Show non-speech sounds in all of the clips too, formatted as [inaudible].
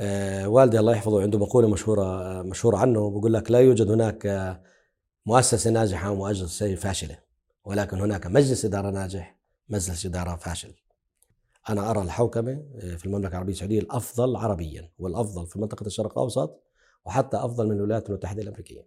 آه، والدي الله يحفظه عنده مقولة مشهورة مشهورة عنه بيقول لك لا يوجد هناك آه، مؤسسة ناجحة ومؤسسة فاشلة ولكن هناك مجلس إدارة ناجح مجلس إدارة فاشل. أنا أرى الحوكمة آه، في المملكة العربية السعودية الأفضل عربيا والأفضل في منطقة الشرق الأوسط وحتى أفضل من الولايات المتحدة الأمريكية.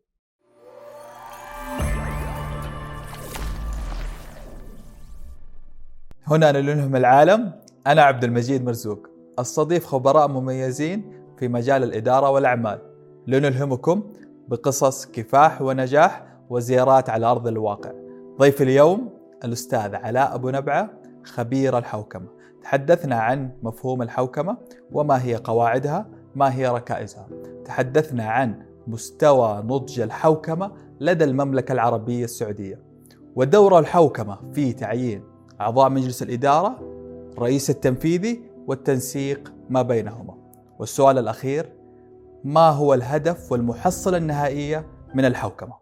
هنا نلهم العالم. أنا عبد المجيد مرزوق. أستضيف خبراء مميزين في مجال الإدارة والأعمال. لنلهمكم بقصص كفاح ونجاح وزيارات على أرض الواقع. ضيف اليوم الأستاذ علاء أبو نبعة خبير الحوكمة. تحدثنا عن مفهوم الحوكمة وما هي قواعدها ما هي ركائزها. تحدثنا عن مستوى نضج الحوكمة لدى المملكة العربية السعودية. ودور الحوكمة في تعيين أعضاء مجلس الإدارة الرئيس التنفيذي والتنسيق ما بينهما. والسؤال الأخير ما هو الهدف والمحصلة النهائية من الحوكمة؟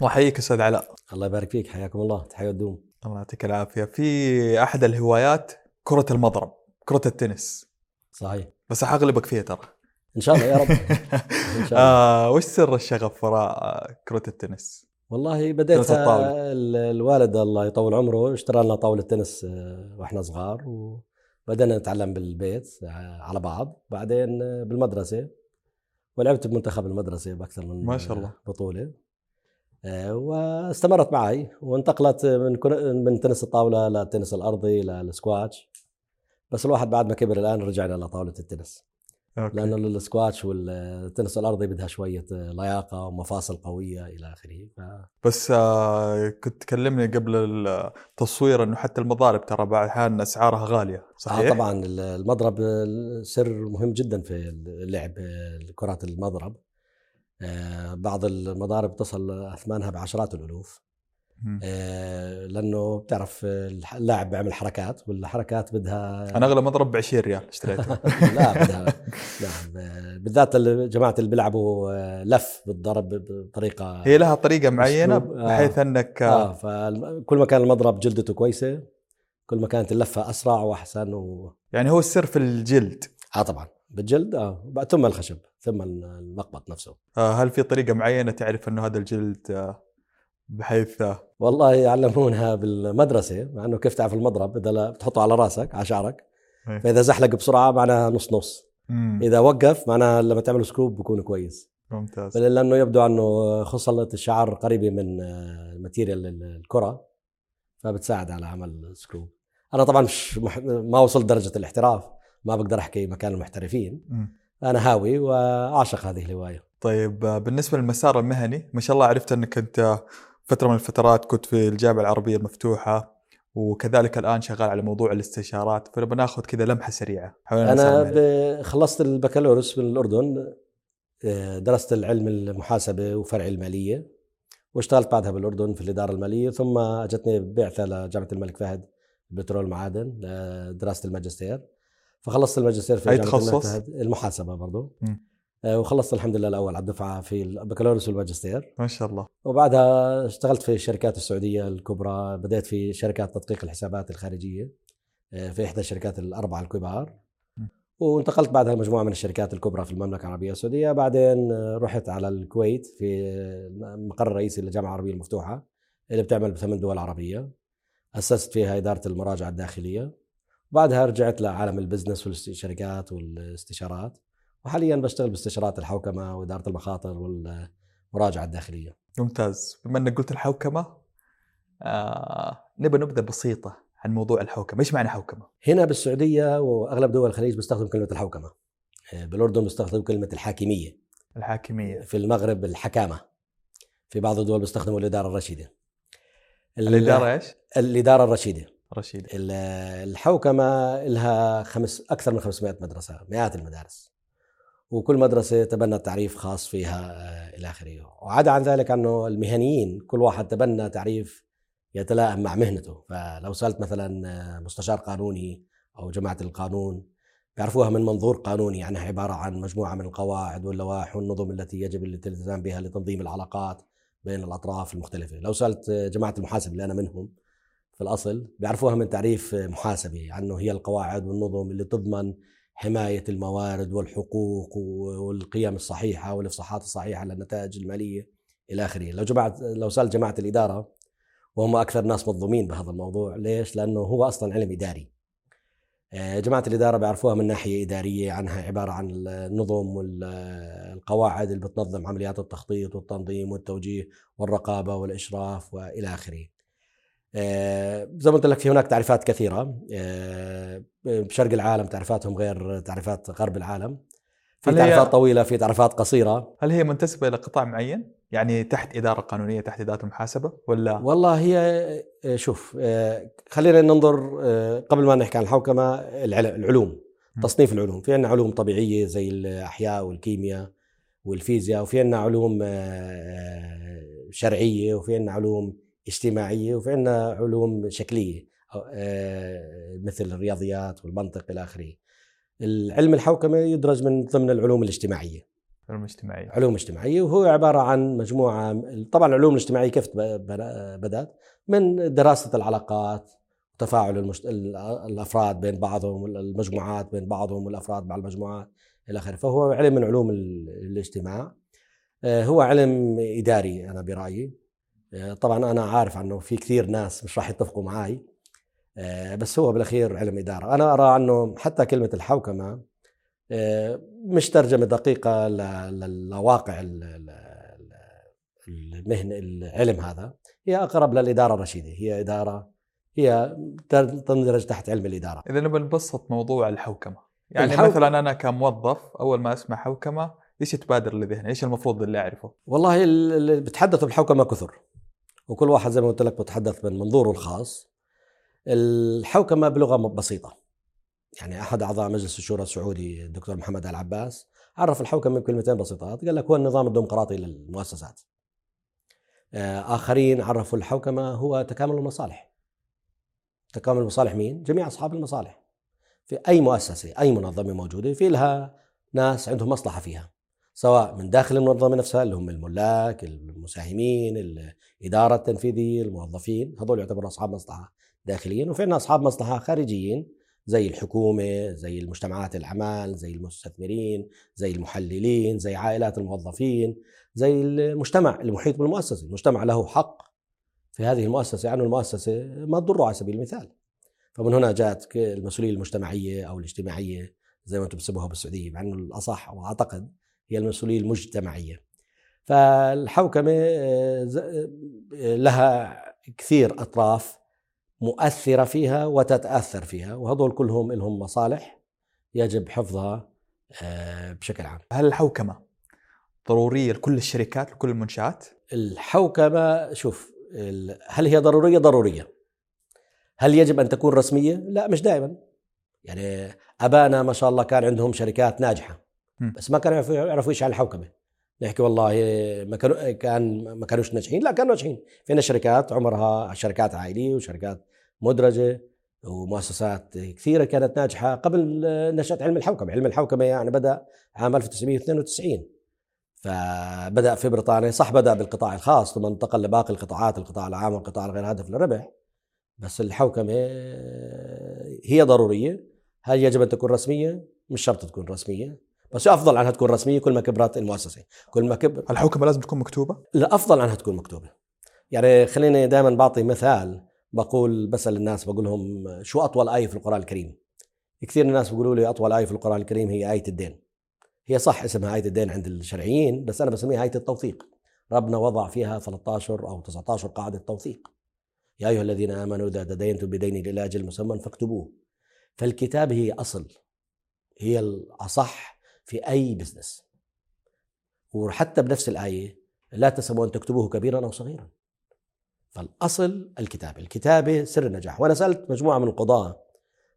وحييك أستاذ علاء. الله يبارك فيك حياكم الله تحية الدوم الله يعطيك العافية. في أحد الهوايات كرة المضرب كرة التنس. صحيح. بس حغلبك فيها ترى. إن شاء الله يا رب. [laughs] إن شاء الله. آه وش سر الشغف وراء كرة التنس؟ والله بديت الوالد الله يطول عمره اشترى لنا طاولة تنس آه، وإحنا صغار وبدأنا نتعلم بالبيت آه، على بعض. بعدين آه، بالمدرسة ولعبت بمنتخب المدرسة بأكثر من ما شاء الله. بطولة. آه، واستمرت معي وانتقلت من من تنس الطاولة للتنس الأرضي للسكواتش. بس الواحد بعد ما كبر الآن رجعنا لطاولة التنس. okay. لأنه السكواتش والتنس الأرضي بدها شوية آه، لياقة ومفاصل قوية إلى آخره ف... بس آه كنت تكلمني قبل التصوير إنه حتى المضارب ترى بعض الاحيان أسعارها غالية صحيح؟ آه طبعا المضرب سر مهم جدا في اللعب كرات المضرب آه، بعض المضارب تصل أثمانها بعشرات الألوف. آه، لأنه بتعرف اللاعب بيعمل حركات والحركات بدها أنا اغلى مضرب ب 20 ريال اشتريته [laughs] لا بدها [laughs] نعم آه، بالذات الجماعه اللي بيلعبوا آه، لف بالضرب بطريقة هي لها طريقة معينة أسلوب، آه. بحيث أنك آه فكل ما كان المضرب جلدته كويسة كل ما كانت اللفة أسرع وأحسن و... يعني هو السر في الجلد. آه طبعا بالجلد آه ثم الخشب ثم المقبض نفسه. آه هل في طريقة معينة تعرف إنه هذا الجلد آه بحيث آه والله يعلمونها بالمدرسة مع إنه كيف تعرف المضرب؟ إذا لا- بتحطه على راسك على شعرك. إيه. فإذا زحلق بسرعة معناها نص نص مم. إذا وقف معناها لما تعمل scrub بيكون كويس. ممتاز. لأنه يبدو إنه خصله الشعر قريبة من آه، material ال- الكرة فبتساعد على عمل scrub. أنا طبعا مش مح... ما وصلت درجة الاحتراف ما بقدر أحكي مكان المحترفين. مم. أنا هاوي وأعشق هذه الهواية. طيب آه، بالنسبة للمسار المهني ما شاء الله عرفت إنك أنت فترة من الفترات كنت في الجامعة العربية المفتوحة وكذلك الآن شغال على موضوع الاستشارات فنبغى ناخذ كذا لمحة سريعة أنا. ب... خلصت البكالوريوس من الأردن آه، درست العلم المحاسبة وفرع المالية واشتغلت بعدها بالأردن في الإدارة المالية ثم أجتني بعثة لجامعة الملك فهد البترول والمعادن لدراسه الماجستير فخلصت الماجستير في جامعة الملك؟ فهد المحاسبة برضو مم. آه، وخلصت الحمد لله الأول على الدفعة في البكالوريوس والماجستير. ما شاء الله. وبعدها اشتغلت في الشركات السعودية الكبرى بدأت في شركات تدقيق الحسابات الخارجية آه، في إحدى الشركات الأربعة الكبار. وانتقلت بعدها لمجموعه من الشركات الكبرى في المملكة العربية السعودية. بعدين آه، رحت على الكويت في آه، مقر رئيسي للجامعة العربية المفتوحة اللي بتعمل بثمان دول عربية. أسست فيها اداره المراجعه الداخلية. بعدها رجعت لعالم البزنس والشركات والاستشارات. وحاليا بشتغل باستشارات الحوكمة وإدارة المخاطر والمراجعة الداخلية. ممتاز. بما إنك قلت الحوكمة آه نبى نبدأ بسيطة عن موضوع الحوكمة. إيش معنى حوكمة؟ هنا بالسعودية وأغلب دول الخليج بيستخدم كلمة الحوكمة. آه، بالأردن بيستخدم كلمة الحاكمية. الحاكمية. في المغرب الحكامة. في بعض الدول بيستخدموا الإدارة الرشيدة. ال- الإدارة إيش؟ الإدارة الرشيدة. رشيد ال- الحوكمة لها خمس أكثر من 500 مدرسة مئات المدارس. وكل مدرسة تبنى تعريف خاص فيها آه، إلى آخره. وعدا عن ذلك أنه المهنيين كل واحد تبنى تعريف يتلائم مع مهنته. فلو سألت مثلا آه، مستشار قانوني أو جماعة القانون بيعرفوها من منظور قانوني يعني عبارة عن مجموعة من القواعد واللوائح والنظم التي يجب الالتزام بها لتنظيم العلاقات بين الأطراف المختلفة. لو سألت آه، جماعة المحاسب اللي أنا منهم في الأصل بيعرفوها من تعريف محاسبي عنه هي القواعد والنظم اللي تضمن حماية الموارد والحقوق والقيم الصحيحة والإفصاحات الصحيحة للنتائج المالية إلى آخره، لو جمعت لو سأل جماعة الإدارة وهم أكثر ناس مظلومين بهذا الموضوع، ليش؟ لأنه هو أصلا علم إداري. آه، جماعة الإدارة بيعرفوها من ناحية إدارية عنها عبارة عن النظم والقواعد اللي بتنظم عمليات التخطيط والتنظيم والتوجيه والرقابة والإشراف وإلى آخره آه، زي ما قلت لك في هناك تعريفات كثيرة. آه، بشرق العالم تعريفاتهم غير تعريفات غرب العالم. في تعريفات طويلة في تعريفات قصيرة. هل هي منتسبة إلى قطاع معين؟ يعني تحت إدارة قانونية تحت إدارة المحاسبة ولا؟ والله هي آه، شوف خلينا ننظر قبل ما نحكي عن الحوكمة العلوم تصنيف العلوم. في عندنا علوم طبيعية زي الأحياء والكيمياء والفيزياء وفي عندنا علوم شرعية وفي عندنا علوم اجتماعية وفي عندنا علوم شكلية آه، مثل الرياضيات والمنطق إلى آخره. العلم الحوكمه يدرج من ضمن العلوم الاجتماعية. علوم اجتماعية. علوم اجتماعية وهو عبارة عن مجموعة طبعا العلوم الاجتماعية كيف بدأت؟ من دراسة العلاقات تفاعل المشت... الأفراد بين بعضهم المجموعات بين بعضهم والأفراد مع المجموعات إلى آخره، فهو علم من علوم الاجتماع. آه، هو علم إداري أنا برأيي طبعا أنا عارف عنه في كثير ناس مش راح يتفقوا معي آه، بس هو بالأخير علم إدارة أنا أرى إنه حتى كلمة الحوكمة آه، مش ترجمة دقيقة لواقع المهن العلم هذا هي أقرب للإدارة الرشيدة هي إدارة هي تندرج تحت علم الإدارة إذا نبغى نبسط موضوع الحوكمة يعني الحوكمة. مثلا أنا كموظف أول ما أسمع حوكمة إيش يتبادر لذهني؟ إيش المفروض اللي أعرفه؟ والله اللي بتحدثوا بالحوكمة كثر وكل واحد زي ما قلت لك بتحدث من منظوره الخاص. الحوكمة بلغة بسيطة. يعني أحد أعضاء مجلس الشورى السعودي الدكتور محمد العباس عرف الحوكمة بكلمتين بسيطات. قال لك هو النظام الديمقراطي للمؤسسات. آه، آخرين عرفوا الحوكمة هو تكامل المصالح. تكامل المصالح مين؟ جميع أصحاب المصالح. في أي مؤسسة أي منظمة موجودة في لها ناس عندهم مصلحة فيها. سواء من داخل المنظمة نفسها اللي هم الملاك المساهمين الاداره التنفيذيه الموظفين هذول يعتبروا أصحاب مصلحة داخليين. وفي عندنا أصحاب مصلحة خارجيين زي الحكومة زي المجتمعات الأعمال زي المستثمرين زي المحللين زي عائلات الموظفين زي المجتمع المحيط بالمؤسسة. المجتمع له حق في هذه المؤسسة عنه المؤسسة ما تضره على سبيل المثال. فمن هنا جاءت المسؤولية المجتمعية أو الاجتماعية زي ما أنتم بتسموها بالسعودية مع إنه الأصح وأعتقد هي المسؤولية المجتمعية. فالحوكمة آه، آه، لها كثير أطراف مؤثرة فيها وتتأثر فيها وهذول كلهم لهم مصالح يجب حفظها آه، بشكل عام. هل الحوكمة ضرورية لكل الشركات لكل المنشآت؟ الحوكمة شوف هل هي ضرورية؟ ضرورية. هل يجب أن تكون رسمية؟ لا مش دائما. يعني أبانا ما شاء الله كان عندهم شركات ناجحة. بس ما كانوا يعرفوا إيش على الحوكمة. نحكي والله ما كانوا كان ما كانوش ناجحين. لا كانوا ناجحين. فينا شركات عمرها شركات عائلية وشركات مدرجة ومؤسسات كثيرة كانت ناجحة قبل نشأة علم الحوكمة، علم الحوكمة يعني بدأ عام 1992 فبدأ في بريطانيا صح بدأ بالقطاع الخاص ثم انتقل لباقي القطاعات القطاع العام والقطاع الغير هادف للربح. بس الحوكمة هي ضرورية. هل يجب أن تكون رسمية؟ مش شرط تكون رسمية. بس أفضل عنها تكون رسمية؟ كل ما كبرت المؤسسة. كل ما كبر الحوكمه لازم تكون مكتوبة؟ لا أفضل عنها تكون مكتوبة. يعني خليني دائما بعطي مثال. بقول بسال الناس بقول لهم شو أطول آية في القرآن الكريم؟ كثير من الناس بيقولوا لي أطول آية في القرآن الكريم هي آية الدين. هي صح اسمها آية الدين عند الشرعيين بس أنا بسميها آية التوثيق. ربنا وضع فيها 13 أو 19 قاعدة توثيق. يا أيها الذين آمنوا إذا تدينتم بدين إلى أجل مسمى فاكتبوه. فالكتاب هي أصل. هي الأصح في أي بزنس وحتى بنفس الآية لا تسبوا أن تكتبوه كبيرا أو صغيرا. فالأصل الكتابة. الكتابة سر النجاح. وأنا سألت مجموعة من القضاة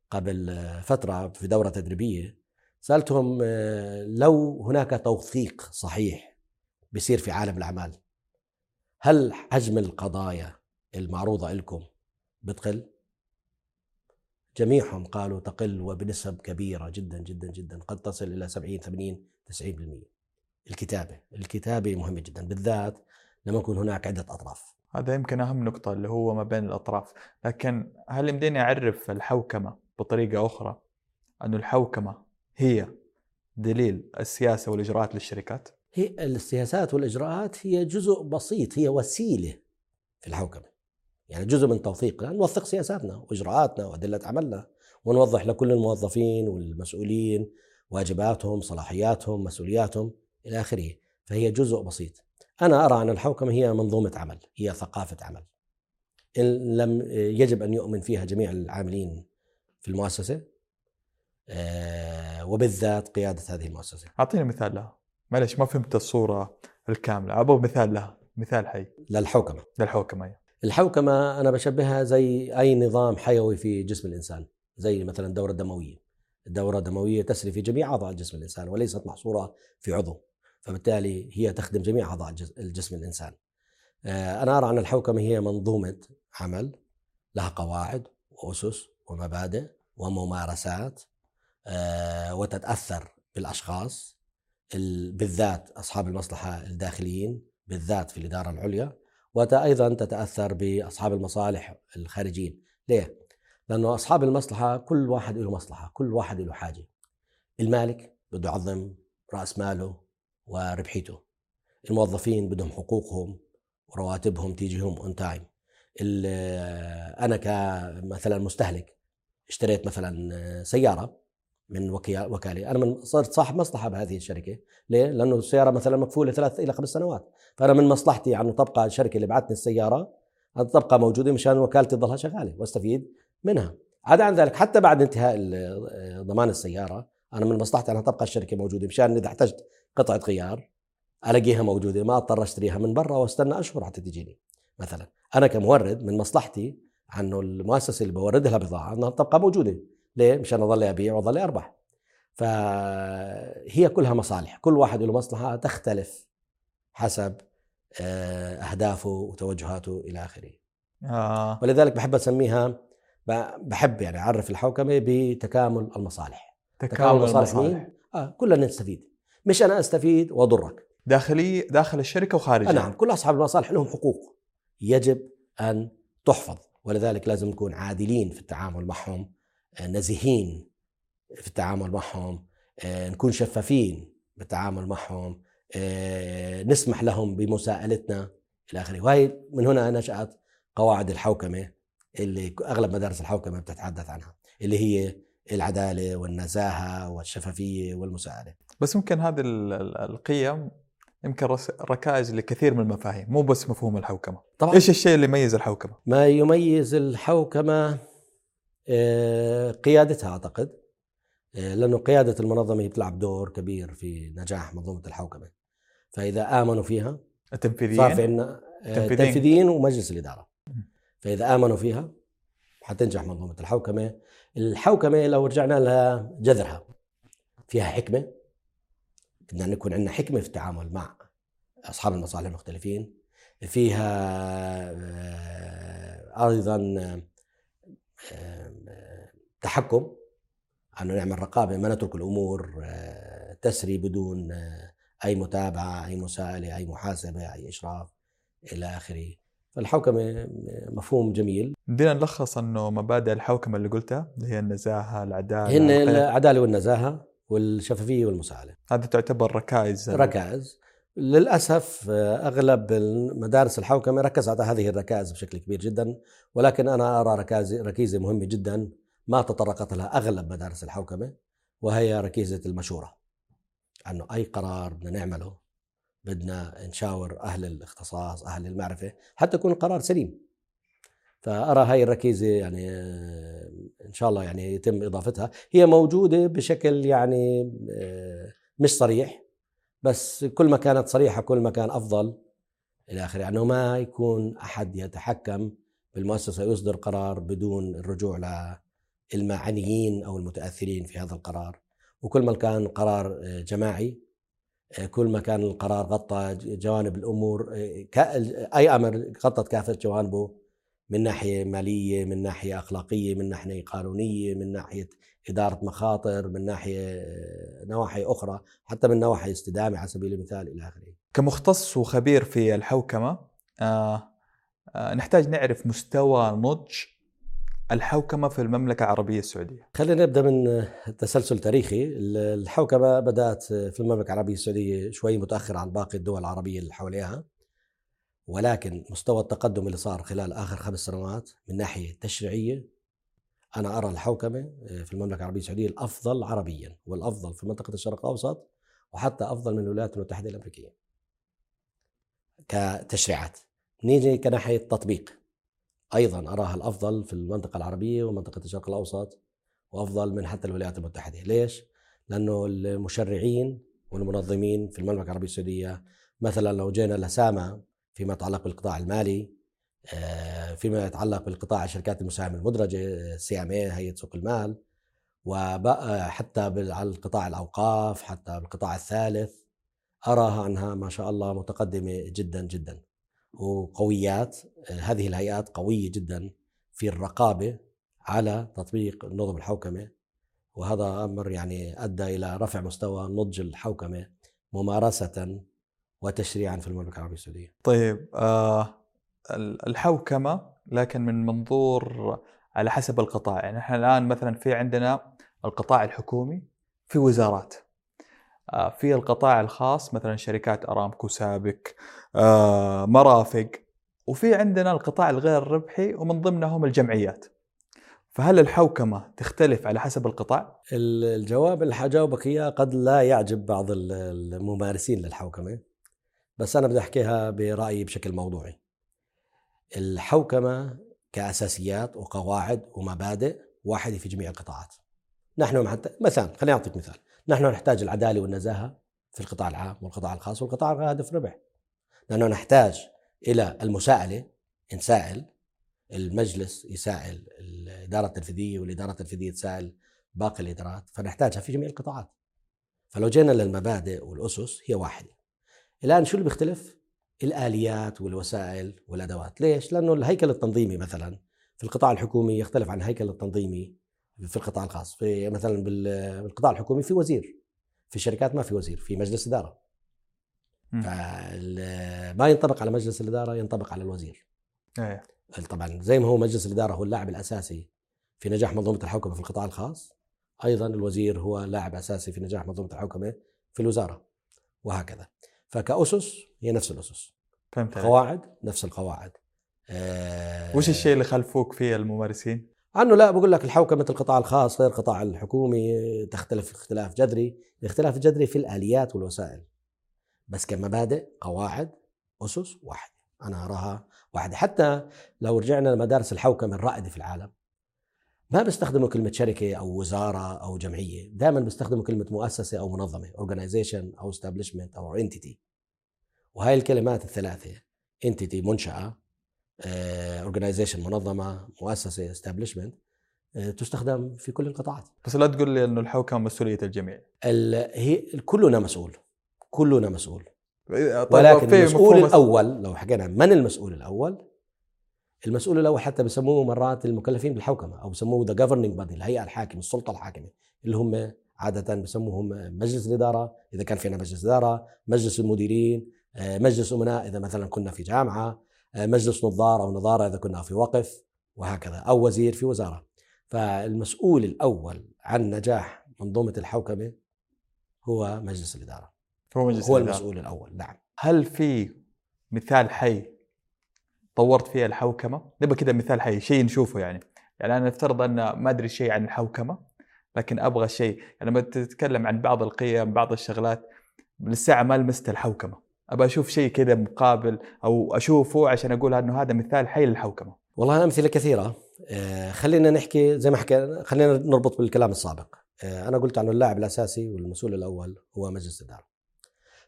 قبل فترة في دورة تدريبية سألتهم آه، لو هناك توثيق صحيح بيصير في عالم الأعمال هل حجم القضايا المعروضة لكم بتقل؟ جميعهم قالوا تقل وبنسب كبيرة جدا جدا جدا قد تصل إلى 70 80 90% الكتابة الكتابة مهمة جدا بالذات لما يكون هناك عدة أطراف. هذا يمكن أهم نقطة اللي هو ما بين الأطراف. لكن هل يمديني أعرف الحوكمة بطريقة أخرى؟ انه الحوكمة هي دليل السياسة والإجراءات للشركات؟ هي السياسات والإجراءات هي جزء بسيط هي وسيلة في الحوكمة. يعني جزء من توثيقنا نوثق سياساتنا وإجراءاتنا وأدلة عملنا ونوضح لكل الموظفين والمسؤولين واجباتهم صلاحياتهم مسؤولياتهم إلى آخره. فهي جزء بسيط. أنا أرى أن الحوكمة هي منظومة عمل هي ثقافة عمل. إن لم يجب أن يؤمن فيها جميع العاملين في المؤسسة آه، وبالذات قيادة هذه المؤسسة. أعطيني مثال لها. معلش ما فهمت الصورة الكاملة. أبغى مثال لها. مثال حي. للحوكمة. للحوكمة أيوة. الحوكمه أنا بشبهها زي أي نظام حيوي في جسم الإنسان زي مثلا الدوره الدمويه الدورة الدموية تسري في جميع أعضاء جسم الإنسان وليست محصورة في عضو فبالتالي هي تخدم جميع أعضاء الجسم الإنسان. آه، أنا أرى أن الحوكمه هي منظومة عمل لها قواعد وأسس ومبادئ وممارسات آه، وتتأثر بالأشخاص بالذات أصحاب المصلحة الداخليين بالذات في الإدارة العليا. وأيضا تتأثر بأصحاب المصالح الخارجيين ليه؟ لأنه أصحاب المصلحة كل واحد له مصلحة كل واحد له حاجة. المالك بده يعظم رأس ماله وربحيته. الموظفين بدهم حقوقهم ورواتبهم تيجيهم on time أنا كمثلا مستهلك اشتريت مثلا سيارة من وكاله أنا من صرت صاحب مصلحة بهذه الشركة. ليه؟ لأنه السيارة مثلا مكفولة ثلاث إلى خمس سنوات. فأنا من مصلحتي انه تبقى الشركة اللي بعتني السيارة أن تبقى موجودة مشان وكالتي تضلها شغالة واستفيد منها. عدا عن ذلك حتى بعد انتهاء ضمان السيارة أنا من مصلحتي انها تبقى الشركة موجودة مشان إذا احتجت قطعة غيار ألاقيها موجودة ما اضطر أشتريها من برا واستنى أشهر حتى تجيني. مثلا أنا كمورد من مصلحتي أنه المؤسسة اللي بورد لها بضاعة أنها تبقى موجودة. ليه؟ مشان أضل أبيع وأضل أربح. فهي كلها مصالح. كل واحد له مصلحة تختلف حسب آه، أهدافه وتوجهاته إلى آخره. آه. ولذلك بحب أسميها بحب يعني أعرف الحوكمة بتكامل المصالح. تكامل, تكامل المصالح, المصالح. آه كلنا نستفيد. مش أنا أستفيد وأضرك. داخلي داخل الشركة وخارجها. نعم كل أصحاب المصالح لهم حقوق. يجب أن تحفظ. ولذلك لازم نكون عادلين في التعامل معهم. آه، نزيهين في التعامل معهم آه، نكون شفافين بالتعامل معهم آه، نسمح لهم بمساءلتنا إلى آخره. وهي من هنا نشأت قواعد الحوكمة اللي أغلب مدارس الحوكمة بتتحدث عنها اللي هي العدالة والنزاهة والشفافية والمساءلة. بس ممكن هذه القيم يمكن ركائز لكثير من المفاهيم مو بس مفهوم الحوكمة. طبعا. إيش الشيء اللي يميز الحوكمة؟ ما يميز الحوكمة قيادتها أعتقد. آه، لأنه قيادة المنظمة بتلعب دور كبير في نجاح منظومه الحوكمة. فإذا آمنوا فيها التنفيذيين؟ صار في عندنا التنفيذيين. ومجلس الإدارة. فإذا آمنوا فيها حتنجح منظومه الحوكمة. الحوكمة لو رجعنا لجذرها فيها حكمة. بدنا نكون عندنا حكمة في التعامل مع أصحاب المصالح المختلفين. فيها آه، أيضا آه، تحكم انه نعمل رقابه ما نترك الأمور آه، تسري بدون أي متابعة أي مساءلة أي محاسبة أي إشراف إلى آخره. فالحوكمة مفهوم جميل. بدنا نلخص إنه مبادئ الحوكمة اللي قلتها اللي هي النزاهة العدالة هن العدالة والنزاهة والشفافية والمساءلة. هذه تعتبر ركائز. ركائز. للأسف أغلب مدارس الحوكمة ركزت على هذه الركائز بشكل كبير جدا ولكن أنا أرى ركائز ركيزة مهمة جدا. ما تطرقت لها أغلب مدارس الحوكمة وهي ركيزة المشورة انه أي قرار بدنا نعمله بدنا نشاور أهل الاختصاص أهل المعرفة حتى يكون القرار سليم. فأرى هاي الركيزة يعني آه، إن شاء الله يعني يتم إضافتها. هي موجودة بشكل يعني آه، مش صريح بس كل ما كانت صريحة كل ما كان أفضل إلى آخره يعني ما يكون أحد يتحكم بالمؤسسة ويصدر قرار بدون الرجوع للمعنيين أو المتأثرين في هذا القرار. وكل ما كان قرار آه، جماعي كل ما كان القرار غطى جوانب الأمور أي أمر غطت كافة جوانبه من ناحية مالية من ناحية أخلاقية من ناحية قانونية من ناحية إدارة مخاطر من ناحية نواحي أخرى حتى من نواحي استدامة على سبيل المثال إلى آخره. كمختص وخبير في الحوكمة آه آه، نحتاج نعرف مستوى نضج الحوكمة في المملكة العربية السعودية. خلينا نبدأ من تسلسل تاريخي، الحوكمة بدأت في المملكة العربية السعودية شوي متاخر عن باقي الدول العربية اللي حواليها. ولكن مستوى التقدم اللي صار خلال آخر خمس سنوات من ناحية تشريعية أنا أرى الحوكمة في المملكة العربية السعودية الأفضل عربيا والأفضل في منطقة الشرق الأوسط وحتى أفضل من الولايات المتحدة الأمريكية. كتشريعات. نيجي كناحية تطبيق أيضا أراها الأفضل في المنطقة العربية ومنطقة الشرق الأوسط وأفضل من حتى الولايات المتحدة، ليش؟ لأنه المشرعين والمنظمين في المملكة العربية السعودية مثلا لو جينا لسامة فيما يتعلق بالقطاع المالي آه، فيما يتعلق بالقطاع الشركات المساهمة المدرجة سي إم اي هيئة سوق المال وبقى حتى على القطاع الأوقاف حتى بالقطاع الثالث أراها أنها ما شاء الله متقدمة جدا جدا وقويات هذه الهيئات قوية جدا في الرقابة على تطبيق نظم الحوكمة وهذا أمر يعني أدى إلى رفع مستوى نضج الحوكمة ممارسة وتشريعا في المملكة العربية السعودية. طيب آه الحوكمة لكن من منظور على حسب القطاع، يعني إحنا الآن مثلا في عندنا القطاع الحكومي في وزارات. آه في القطاع الخاص مثلا شركات ارامكو سابك آه مرافق وفي عندنا القطاع الغير ربحي ومن ضمنهم الجمعيات. فهل الحوكمة تختلف على حسب القطاع؟ الجواب اللي حجاوبك إياه قد لا يعجب بعض الممارسين للحوكمة بس أنا بدي أحكيها برأيي بشكل موضوعي الحوكمة كأساسيات وقواعد ومبادئ واحدة في جميع القطاعات نحن حتى مثلا خليني أعطيك مثال نحن نحتاج العدالة والنزاهة في القطاع العام والقطاع الخاص والقطاع الهادف ربح لأنه نحتاج إلى المساءلة نسائل المجلس يسائل الإدارة التنفيذية والإدارة التنفيذية تسائل باقي الإدارات فنحتاجها في جميع القطاعات فلو جينا للمبادئ والأسس هي واحدة الآن شو اللي بيختلف؟ الآليات والوسائل والأدوات، ليش؟ لأنه الهيكل التنظيمي مثلا في القطاع الحكومي يختلف عن الهيكل التنظيمي في القطاع الخاص، في مثلا بالقطاع الحكومي في وزير في الشركات ما في وزير، في مجلس إدارة. ما ينطبق على مجلس الإدارة ينطبق على الوزير. إيه طبعا زي ما هو مجلس الإدارة هو اللاعب الأساسي في نجاح منظومة الحوكمه في القطاع الخاص، أيضا الوزير هو لاعب أساسي في نجاح منظومة الحوكمه في الوزارة وهكذا. فكأسس هي نفس الأسس فهمت قواعد نفس القواعد آه وش الشيء اللي خلفوك فيه الممارسين؟ عنه لا بقول لك الحوكمة القطاع الخاص غير القطاع الحكومي تختلف اختلاف جذري. الاختلاف الجذري في الآليات والوسائل. بس كمبادئ قواعد أسس واحدة. أنا أراها واحدة. حتى لو رجعنا لمدارس الحوكمة الرائدة في العالم ما بيستخدموا كلمة شركة أو وزارة أو جمعية. دائما بيستخدموا كلمة مؤسسة أو منظمة organization أو establishment أو entity. وهاي الكلمات الثلاثة entity منشأة آه، organization منظمة مؤسسة establishment آه، تستخدم في كل القطاعات. بس لا تقول لي إنه الحوكمه مسؤولية الجميع. هي كلنا مسؤول. كلنا مسؤول. طيب ولكن المسؤول الأول لو حكينا من المسؤول الأول المسؤول الأول حتى بسموه مرات المكلفين بالحوكمة أو بسموه the governing body الهيئة الحاكمة السلطة الحاكمة اللي هم عادة بسموهم مجلس الإدارة. إذا كان فينا مجلس إدارة، مجلس المديرين، آه، مجلس أمناء. إذا مثلا كنا في جامعة، آه، مجلس نظار أو نظارة إذا كنا في وقف وهكذا أو وزير في وزارة. فالمسؤول الأول عن نجاح منظومة الحوكمة هو مجلس الإدارة. هو مجلس هو الإدارة. المسؤول الأول نعم. هل في مثال حي طورت فيها الحوكمة نبغى كذا مثال حي شيء نشوفه يعني يعني أنا نفترض أن ما أدري شيء عن الحوكمة لكن أبغى شيء يعني لما تتكلم عن بعض القيم بعض الشغلات للساعه ما لمست الحوكمة أبغى أشوف شيء كذا مقابل أو أشوفه عشان أقول إنه هذا مثال حي للحوكمة. والله الامثله كثيرة. آه خلينا نحكي زي ما حكينا خلينا نربط بالكلام السابق. آه أنا قلت انه اللاعب الأساسي والمسؤول الأول هو مجلس الإدارة.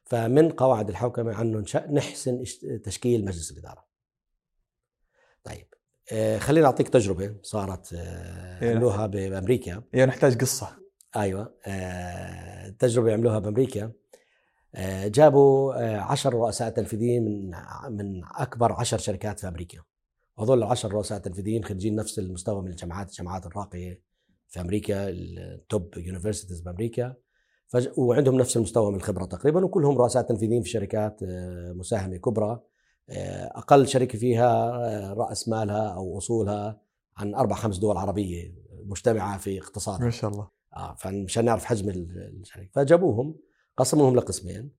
فمن قواعد الحوكمة أنه نحسن تشكيل مجلس الإدارة. طيب آه خليني أعطيك تجربة صارت إيه. عملوها بأمريكا. يعني نحتاج قصة. أيوه تجربة عملوها بأمريكا. جابوا آه عشر رؤساء تنفيذيين من من أكبر عشر شركات في أمريكا. وهذول العشر رؤساء تنفيذيين خريجين نفس المستوى من الجامعات الجامعات الراقية في أمريكا ال top universities بامريكا وعندهم نفس المستوى من الخبرة تقريبا وكلهم رؤساء تنفيذيين في شركات آه، مساهمة كبرى. آه، أقل شركة فيها آه، رأس مالها أو أصولها عن أربع خمس دول عربية مجتمعة في اقتصادها. ما شاء الله. آه فمشان نعرف حجم ال- الشركة. فجابوهم. قسموهم لقسمين.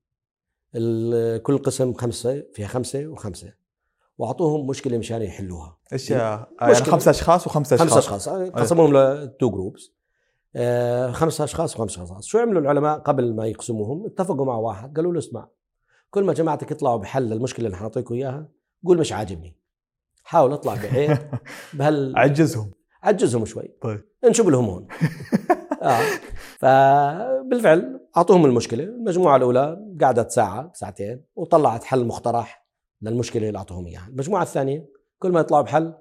كل قسم خمسة فيها خمسة وخمسة. وأعطوهم مشكلة مشان يحلوها. إيش إيه. آه، يعني. خمسة أشخاص وخمسة أشخاص. خمسة أشخاص. آه، قسموهم لتو جروبس آه، خمسة أشخاص وخمسة أشخاص. شو عملوا العلماء قبل ما يقسموهم؟ اتفقوا مع واحد قالوا له اسمع كل ما جماعتك يطلعوا بحل المشكلة اللي حنعطيكم اياها قول مش عاجبني. حاول اطلع بعيب [laughs] بهال عجزهم. عجزهم شوي. طيب. انشب لهم هون. [laughs] آه فبالفعل أعطوهم المشكلة. المجموعة الأولى قعدت ساعة ساعتين وطلعت حل مقترح للمشكلة اللي أعطوهم إياها. المجموعة الثانية كل ما يطلعوا بحل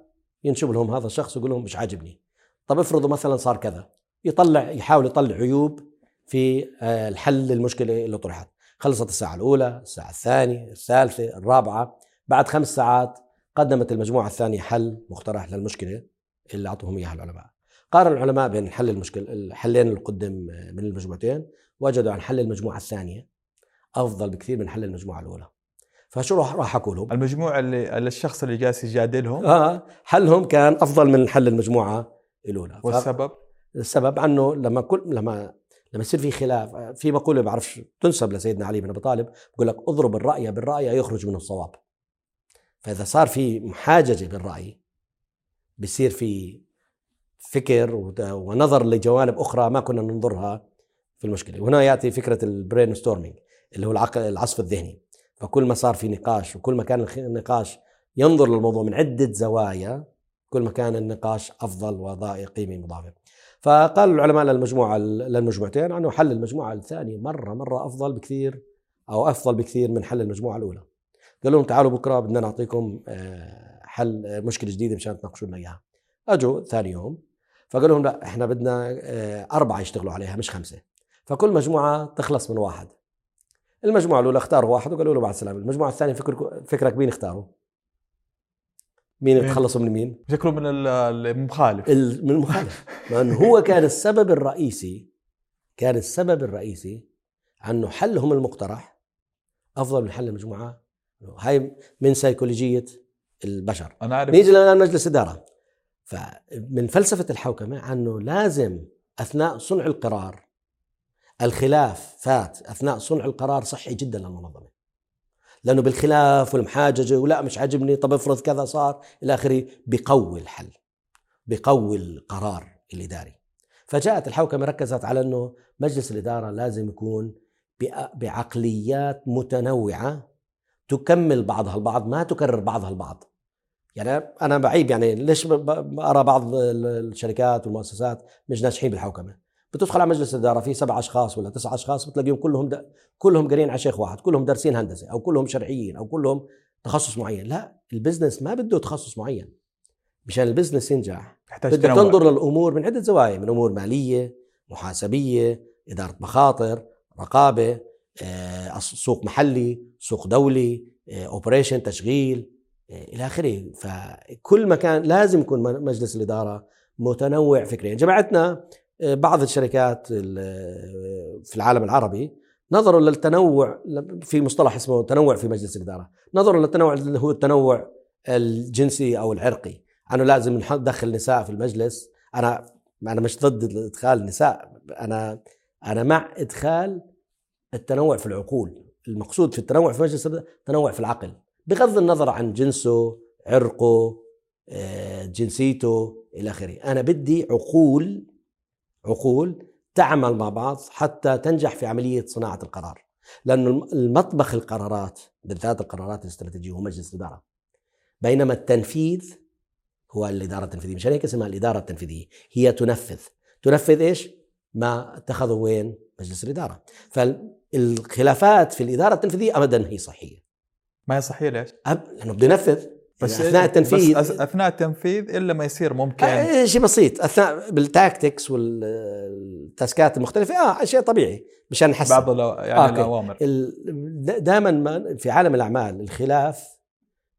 ينشب لهم هذا الشخص ويقول لهم مش عاجبني. طب افرضوا مثلا صار كذا. يطلع يحاول يطلع عيوب في آه، الحل المشكلة اللي طرحت. خلصت الساعة الأولى الساعة الثانية الثالثة الرابعة. بعد خمس ساعات قدمت المجموعة الثانية حل مقترح للمشكلة اللي أعطوهم إياها العلماء. قارن العلماء بين حل المشكلة الحلين اللي قدم من المجموعتين. وجدوا عن حل المجموعة الثانية أفضل بكثير من حل المجموعة الأولى. فشو راح راح أقول لهم؟ المجموعة اللي الشخص اللي جالس يجادلهم؟ آه حلهم كان أفضل من حل المجموعة الأولى. والسبب؟ السبب أنه لما كل لما لما يصير في خلاف في مقوله بعرفش تنسب لسيدنا علي بن أبي طالب بقول لك اضرب الرأي بالرأي يخرج منه الصواب. فإذا صار في محاججة بالرأي بصير في فكر ونظر لجوانب أخرى ما كنا ننظرها. في المشكلة. وهنا يأتي فكرة ال brainstorming اللي هو العقل العصف الذهني. فكل ما صار في نقاش وكل ما كان النقاش ينظر للموضوع من عدة زوايا كل ما كان النقاش أفضل وضاع قيمه مضافه فقال العلماء للمجموعة للمجموعتين أنه حل المجموعة الثانية مرة مرة أفضل بكثير أو أفضل بكثير من حل المجموعة الأولى. قالوا لهم تعالوا بكرة بدنا نعطيكم آه، حل آه، مشكلة جديدة مشان تناقشوا لنا إياها. أجوا ثاني يوم فقالوا لهم لا إحنا بدنا آه، أربعة يشتغلوا عليها مش خمسة. فكل مجموعة تخلص من واحد. المجموعة الأولى اختاروا واحد وقالوا له بعد السلامة. المجموعة الثانية فكرك فكرك مين اختاروا؟ مين مين؟ تخلصوا من مين؟ شكله من ال- المخالف. ال- من المخالف. لأنه هو كان السبب الرئيسي كان السبب الرئيسي أنه حلهم المقترح أفضل من حل المجموعة. هاي من سيكولوجيه البشر. أنا أعرف. نيجي لنا مجلس إدارة. فمن فلسفة الحوكمة أنه لازم أثناء صنع القرار الخلاف فات أثناء صنع القرار صحي جدا للمنظمة. لأنه بالخلاف والمحاججه ولا مش عاجبني طب افرض كذا صار إلى آخره بقوي الحل بقوي القرار الإداري. فجاءت الحوكمة ركزت على إنه مجلس الإدارة لازم يكون بعقليات متنوعة تكمل بعضها البعض ما تكرر بعضها البعض. يعني أنا بعيب يعني ليش أرى بعض ال- الشركات والمؤسسات مش ناجحين بالحوكمة؟ بتدخل على مجلس الإدارة في سبع أشخاص ولا تسع أشخاص بتلاقيهم كلهم د... كلهم قارين على شيخ واحد كلهم دارسين هندسة أو كلهم شرعيين أو كلهم تخصص معين. لا ال business ما بده تخصص معين. مشان ال business ينجح بدك تنظر للأمور من عدة زوايا من أمور مالية محاسبية إدارة مخاطر رقابة آه، سوق محلي سوق دولي operation تشغيل آه، إلى آخره. فكل ما كان لازم يكون مجلس الإدارة متنوع فكريا. جماعتنا آه، بعض الشركات ال- في العالم العربي نظروا للتنوع في مصطلح اسمه تنوع في مجلس الإدارة. نظروا للتنوع اللي هو التنوع الجنسي أو العرقي. انه لازم ندخل نساء في المجلس. أنا أنا مش ضد إدخال النساء أنا أنا مع إدخال التنوع في العقول. المقصود في التنوع في مجلس تنوع في العقل. بغض النظر عن جنسه عرقه آه، جنسيته إلى آخره. أنا بدي عقول عقول تعمل مع بعض حتى تنجح في عملية صناعة القرار. لأنه المطبخ القرارات بالذات القرارات الاستراتيجية هو مجلس الإدارة بينما التنفيذ هو الإدارة التنفيذية مشان هيك اسمها الإدارة التنفيذية هي تنفذ. تنفذ إيش؟ ما اتخذه وين؟ مجلس الإدارة. فالخلافات في الإدارة التنفيذية ابدا هي صحية. ما هي صحيح ليش؟ أب... لأنه بده ينفذ. بس يعني أثناء التنفيذ بس أثناء التنفيذ إلا ما يصير ممكن. آه، شيء بسيط. أثناء بالتاكتكس والتاسكات المختلفة. آه شيء طبيعي مشان نحسن. بعض الأو- يعني آه،. الأوامر. دائما ما في عالم الأعمال الخلاف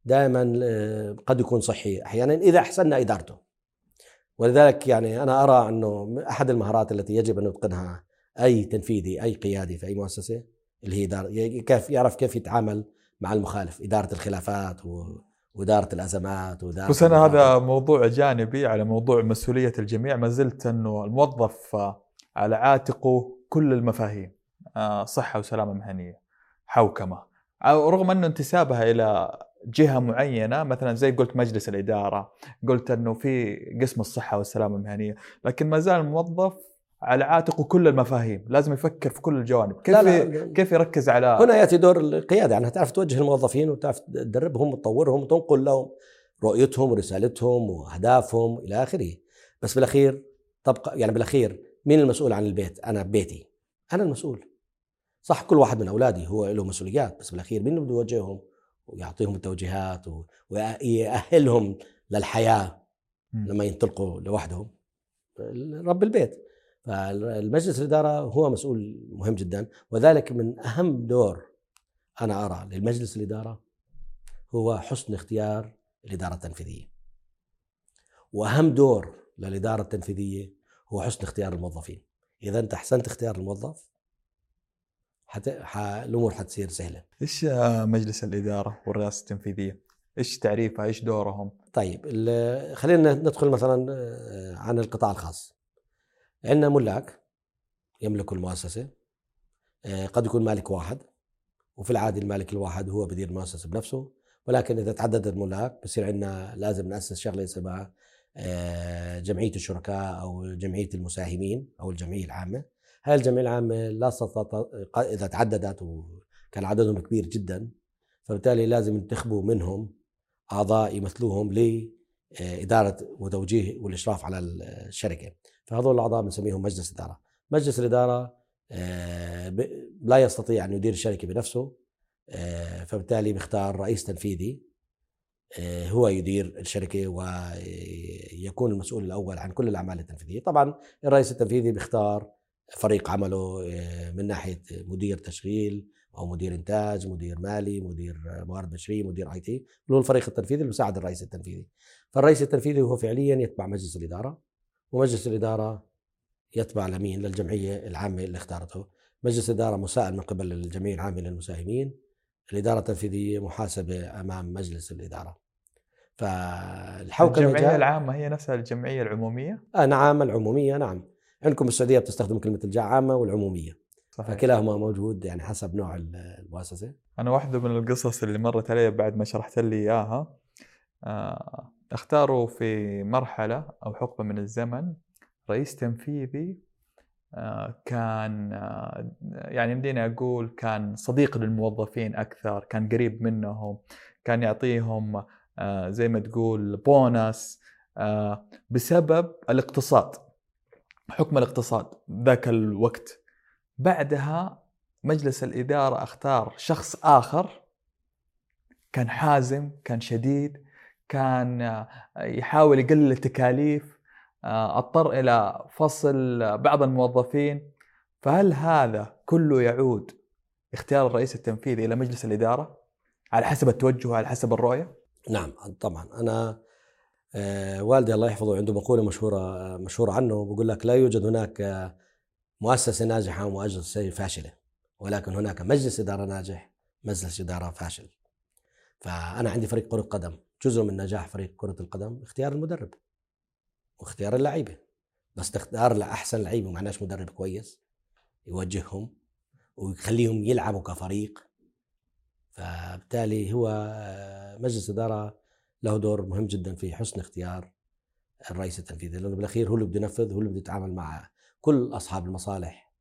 دائما قد يكون صحي. أحيانا إذا أحسننا إدارته. ولذلك يعني أنا أرى أنه أحد المهارات التي يجب أن يتقنها أي تنفيذي أي قيادي في أي مؤسسة اللي هي كيف يعرف كيف يتعامل مع المخالف إدارة الخلافات و... وإدارة الأزمات وإدارة بس أنا هذا موضوع جانبي على موضوع مسؤولية الجميع. ما زلت أنه الموظف على عاتقه كل المفاهيم. آه، صحة وسلامة مهنية. حوكمة. رغم أنه انتسابها إلى جهة معينة مثلا زي قلت مجلس الإدارة قلت أنه في قسم الصحة والسلامة المهنية لكن ما زال الموظف على عاتقه كل المفاهيم لازم يفكر في كل الجوانب. كيف لا لا. كيف يركز على هنا يأتي دور القيادة يعني تعرف توجه الموظفين وتعرف تدربهم وتطورهم وتنقل لهم رؤيتهم ورسالتهم وأهدافهم إلى آخره. بس بالأخير تبقى يعني بالأخير مين المسؤول عن البيت؟ أنا بيتي أنا المسؤول. صح كل واحد من أولادي هو له مسؤوليات بس بالأخير مين اللي بده يوجههم ويعطيهم التوجيهات ويأهلهم للحياة لما ينطلقوا لوحدهم؟ رب البيت. فالمجلس الإدارة هو مسؤول مهم جدا وذلك من أهم دور أنا أرى للمجلس الإدارة هو حسن اختيار الإدارة التنفيذية وأهم دور للإدارة التنفيذية هو حسن اختيار الموظفين إذا أنت أحسنت اختيار الموظف حت... ح... الأمور حتصير سهلة إيش مجلس الإدارة والرئاسة التنفيذية؟ إيش تعريفها؟ إيش دورهم؟ طيب خلينا ندخل مثلا آه، عن القطاع الخاص عندنا ملاك يملكوا المؤسسة آه، قد يكون مالك واحد وفي العادة المالك الواحد هو بدير المؤسسة بنفسه. ولكن إذا تعددت الملاك بصير عندنا لازم نأسس شغلة اسمها آه، جمعية الشركاء أو جمعية المساهمين أو الجمعية العامة. هاي الجمعية العامة لا إذا تعددت وكان عددهم كبير جدا فبالتالي لازم ينتخبوا منهم أعضاء يمثلوهم لإدارة وتوجيه والإشراف على الشركة. فهذول الأعضاء بنسميهم مجلس إدارة. مجلس الإدارة آه، لا يستطيع أن يدير الشركة بنفسه آه، فبالتالي بيختار رئيس تنفيذي آه، هو يدير الشركة ويكون المسؤول الأول عن كل الأعمال التنفيذية. طبعا الرئيس التنفيذي بيختار فريق عمله من ناحية مدير تشغيل أو مدير إنتاج مدير مالي مدير موارد بشريه مدير آي تي اللي هو الفريق التنفيذي اللي بيساعد الرئيس التنفيذي. فالرئيس التنفيذي هو فعليا يتبع مجلس الإدارة. ومجلس الإدارة يتبع لمين للجمعية العامة اللي اختارته. مجلس الإدارة مساءل من قبل الجمعية العامة للمساهمين. الإدارة التنفيذية محاسبة أمام مجلس الإدارة. فالحوكمة الجمعية العامة هي نفسها الجمعية العمومية؟ آه نعم العمومية نعم. عندكم بالسعودية بتستخدم كلمة العامة والعمومية. صحيح. فكلاهما موجود يعني حسب نوع المؤسسة. أنا واحدة من القصص اللي مرت علي بعد ما شرحت لي إياها. آه اختاروا في مرحلة أو حقبة من الزمن رئيس تنفيذي آه، كان آه، يعني يمديني أقول كان صديق للموظفين أكثر كان قريب منهم كان يعطيهم آه، زي ما تقول بونس بسبب الاقتصاد حكم الاقتصاد ذاك الوقت. بعدها مجلس الإدارة اختار شخص آخر كان حازم كان شديد كان آه، يحاول يقلل التكاليف آه، اضطر إلى فصل بعض الموظفين. فهل هذا كله يعود اختيار الرئيس التنفيذي إلى مجلس الإدارة على حسب التوجه على حسب الرؤية؟ نعم طبعا. أنا آه، والدي الله يحفظه عنده مقوله مشهورة مشهورة عنه بقول لك لا يوجد هناك مؤسسة ناجحة ومؤسسه فاشلة ولكن هناك مجلس إدارة ناجح مجلس إدارة فاشل. فأنا عندي فريق كرة قدم. جزء من نجاح فريق كرة القدم اختيار المدرب واختيار اللعيبة. بس تختار لأحسن لعيبة معناش مدرب كويس يوجههم ويخليهم يلعبوا كفريق. فبالتالي هو مجلس إدارة له دور مهم جدا في حسن اختيار الرئيس التنفيذي لأنه بالأخير هو اللي بده ينفذ هو اللي بده يتعامل مع كل أصحاب المصالح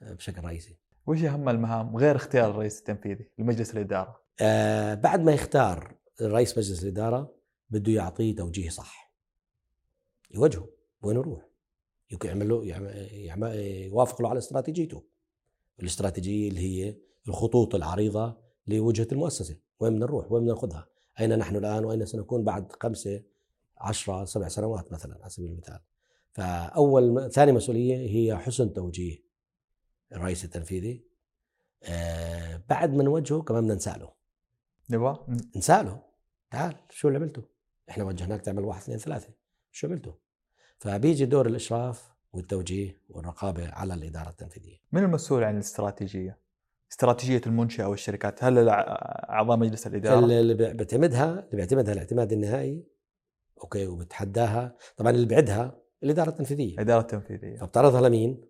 بشكل رئيسي. وش أهم المهام غير اختيار الرئيس التنفيذي لمجلس الإدارة؟ آه بعد ما يختار رئيس مجلس الإدارة بده يعطيه توجيه صح. يوجهه. وين يروح؟ يعمل له يعمل يوافق له على استراتيجيته. الاستراتيجية اللي هي الخطوط العريضة لوجهة المؤسسة. وين بدنا نروح؟ وين بدنا ناخذها أين نحن الآن؟ وأين سنكون بعد خمسة عشرة سبع سنوات مثلا على سبيل المثال. فأول ثاني مسؤولية هي حسن توجيه الرئيس التنفيذي. آه بعد ما نوجهه كمان بدنا نسأله. نبغى نساله تعال شو اللي عملته؟ إحنا وجهناك تعمل واحد اثنين ثلاثة. شو عملته؟ فبيجي دور الإشراف والتوجيه والرقابة على الإدارة التنفيذية. من المسؤول عن الاستراتيجية؟ استراتيجية المنشأة أو الشركات هل أعضاء مجلس الإدارة؟ اللي بيعتمدها اللي بيعتمدها الاعتماد النهائي؟ أوكي وبتحداها. طبعا اللي بعدها الإدارة التنفيذية. الإدارة التنفيذية. فبتعرضها لمين؟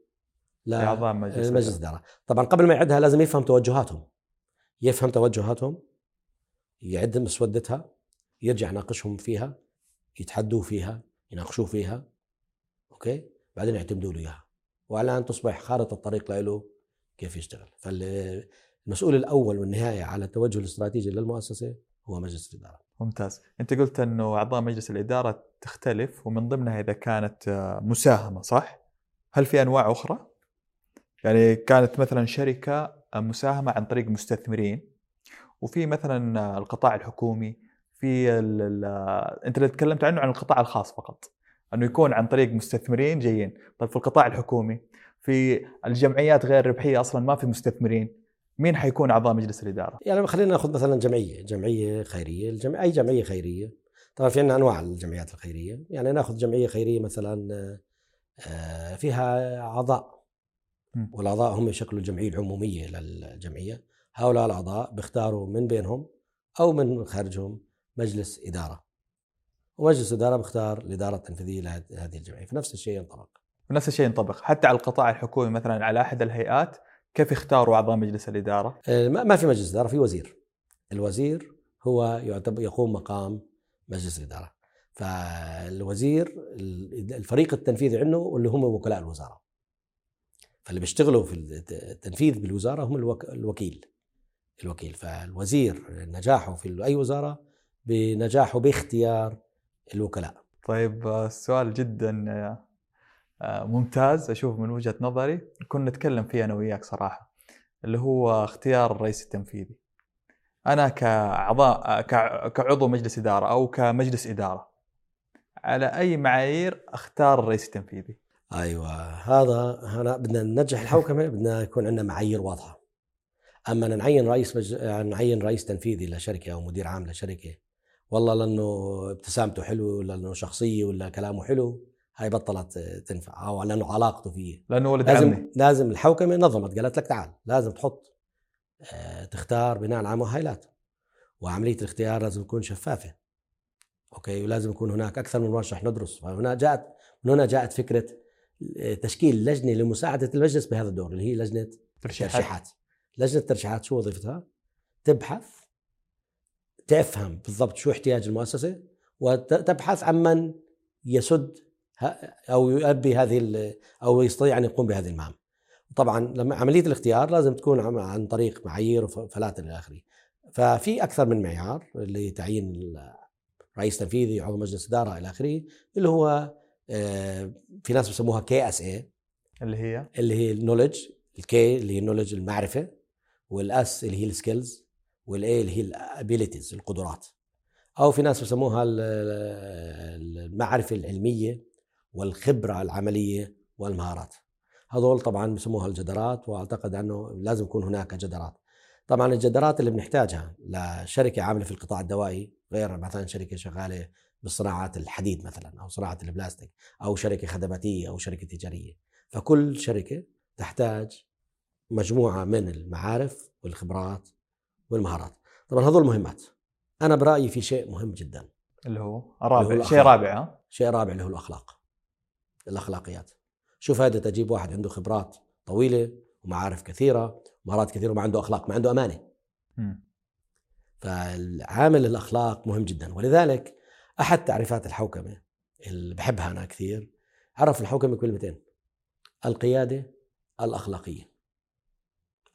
لأعضاء مجلس مجلس الإدارة. طبعا قبل ما يعدها لازم يفهم توجهاتهم. يفهم توجهاتهم يعد مسودتها يرجع يناقشهم فيها يتحدوا فيها يناقشوه فيها أوكي؟ بعدين يعتمدوا له إياها. وعلى أن تصبح خارطة الطريق له كيف يشتغل. فالمسؤول الأول والنهاية على التوجه الاستراتيجي للمؤسسة هو مجلس الإدارة. ممتاز. أنت قلت انه أعضاء مجلس الإدارة تختلف ومن ضمنها إذا كانت مساهمة صح؟ هل في أنواع أخرى؟ يعني كانت مثلا شركة مساهمة عن طريق مستثمرين وفي مثلا القطاع الحكومي في ال ال أنت اللي تكلمت عنه عن القطاع الخاص فقط إنه يكون عن طريق مستثمرين جايين. طيب في القطاع الحكومي في الجمعيات غير ربحية أصلا ما في مستثمرين مين حيكون أعضاء مجلس الإدارة؟ يعني خلينا نأخذ مثلا جمعية، جمعية خيرية، الجمع... أي جمعية خيرية؟ طبعا في عندنا أنواع الجمعيات الخيرية، يعني نأخذ جمعية خيرية مثلا آه، فيها أعضاء. والأعضاء هم يشكلوا الجمعية العمومية للجمعية، هؤلاء الأعضاء بيختاروا من بينهم أو من خارجهم مجلس إدارة. ومجلس الاداره بيختار الإدارة التنفيذية لهذه الجمعية، فنفس الشيء ينطبق. نفس الشيء ينطبق حتى على القطاع الحكومي مثلا على أحد الهيئات كيف يختاروا أعضاء مجلس الإدارة؟ آه، ما في مجلس إدارة في وزير. الوزير هو يعتبر يقوم مقام مجلس الإدارة. فالوزير الفريق التنفيذي عنده اللي هم وكلاء الوزارة. فاللي بيشتغلوا في التنفيذ بالوزارة هم الوكيل. الوكيل. فالوزير نجاحه في أي وزارة بنجاحه باختيار الوكلاء. طيب السؤال جدا آه، ممتاز أشوف من وجهة نظري كنا نتكلم فيه أنا وياك صراحة اللي هو اختيار الرئيس التنفيذي. أنا كأعضاء كعضو مجلس إدارة أو كمجلس إدارة على أي معايير أختار الرئيس التنفيذي؟ أيوه هذا هنا بدنا ننجح الحوكمة بدنا يكون عندنا معايير واضحة. أما نعين رئيس مج... نعين رئيس تنفيذي لشركة أو مدير عام لشركة والله لأنه ابتسامته حلو لأنه شخصية ولا كلامه حلو هاي بطلت تنفع أو لأنه علاقته فيه. لأنه ولد لازم عمي. لازم الحوكمة نظمت قالت لك تعال لازم تحط آه، تختار بناء على مؤهلات وعملية الاختيار لازم تكون شفافة. أوكي؟ ولازم يكون هناك أكثر من مرشح ندرس. فهنا جاءت من هنا جاءت فكرة آه، تشكيل لجنة لمساعدة المجلس بهذا الدور اللي هي لجنة ترشيحات. لجنة الترشيحات شو وظيفتها؟ تبحث تفهم بالضبط شو احتياج المؤسسة وتبحث عن من يسد أو يؤدي هذه أو يستطيع أن يقوم بهذه المهام. طبعا لما عملية الاختيار لازم تكون عن طريق معايير وفلات إلى آخره. ففي أكثر من معيار لتعيين رئيس تنفيذي عضو مجلس إدارة إلى آخره اللي هو آه، في ناس بسموها KSA اللي هي اللي هي ال knowledge ال K اللي هي ال knowledge المعرفة وال S اللي هي ال skills وال A اللي هي ال abilities القدرات. أو في ناس بسموها المعرفة العلمية والخبرة العملية والمهارات. هذول طبعا بسموها الجدارات وأعتقد أنه لازم يكون هناك جدارات طبعا الجدارات اللي بنحتاجها لشركة عاملة في القطاع الدوائي غير مثلا شركة شغالة بصناعات الحديد مثلا أو صناعة البلاستيك أو شركة خدماتية أو شركة تجارية. فكل شركة تحتاج مجموعة من المعارف والخبرات والمهارات. طبعا هذول مهمات. أنا برأيي في شيء مهم جدا. اللي هو الرابع شيء رابع شيء رابع اللي هو الأخلاق. الأخلاقيات. شو فائده أجيب واحد عنده خبرات طويلة ومعارف كثيرة ومهارات كثيرة وما عنده أخلاق ما عنده أمانة. م. فالعامل الأخلاق مهم جدا. ولذلك أحد تعريفات الحوكمة اللي بحبها أنا كثير عرف الحوكمة كلمتين. القيادة الأخلاقية.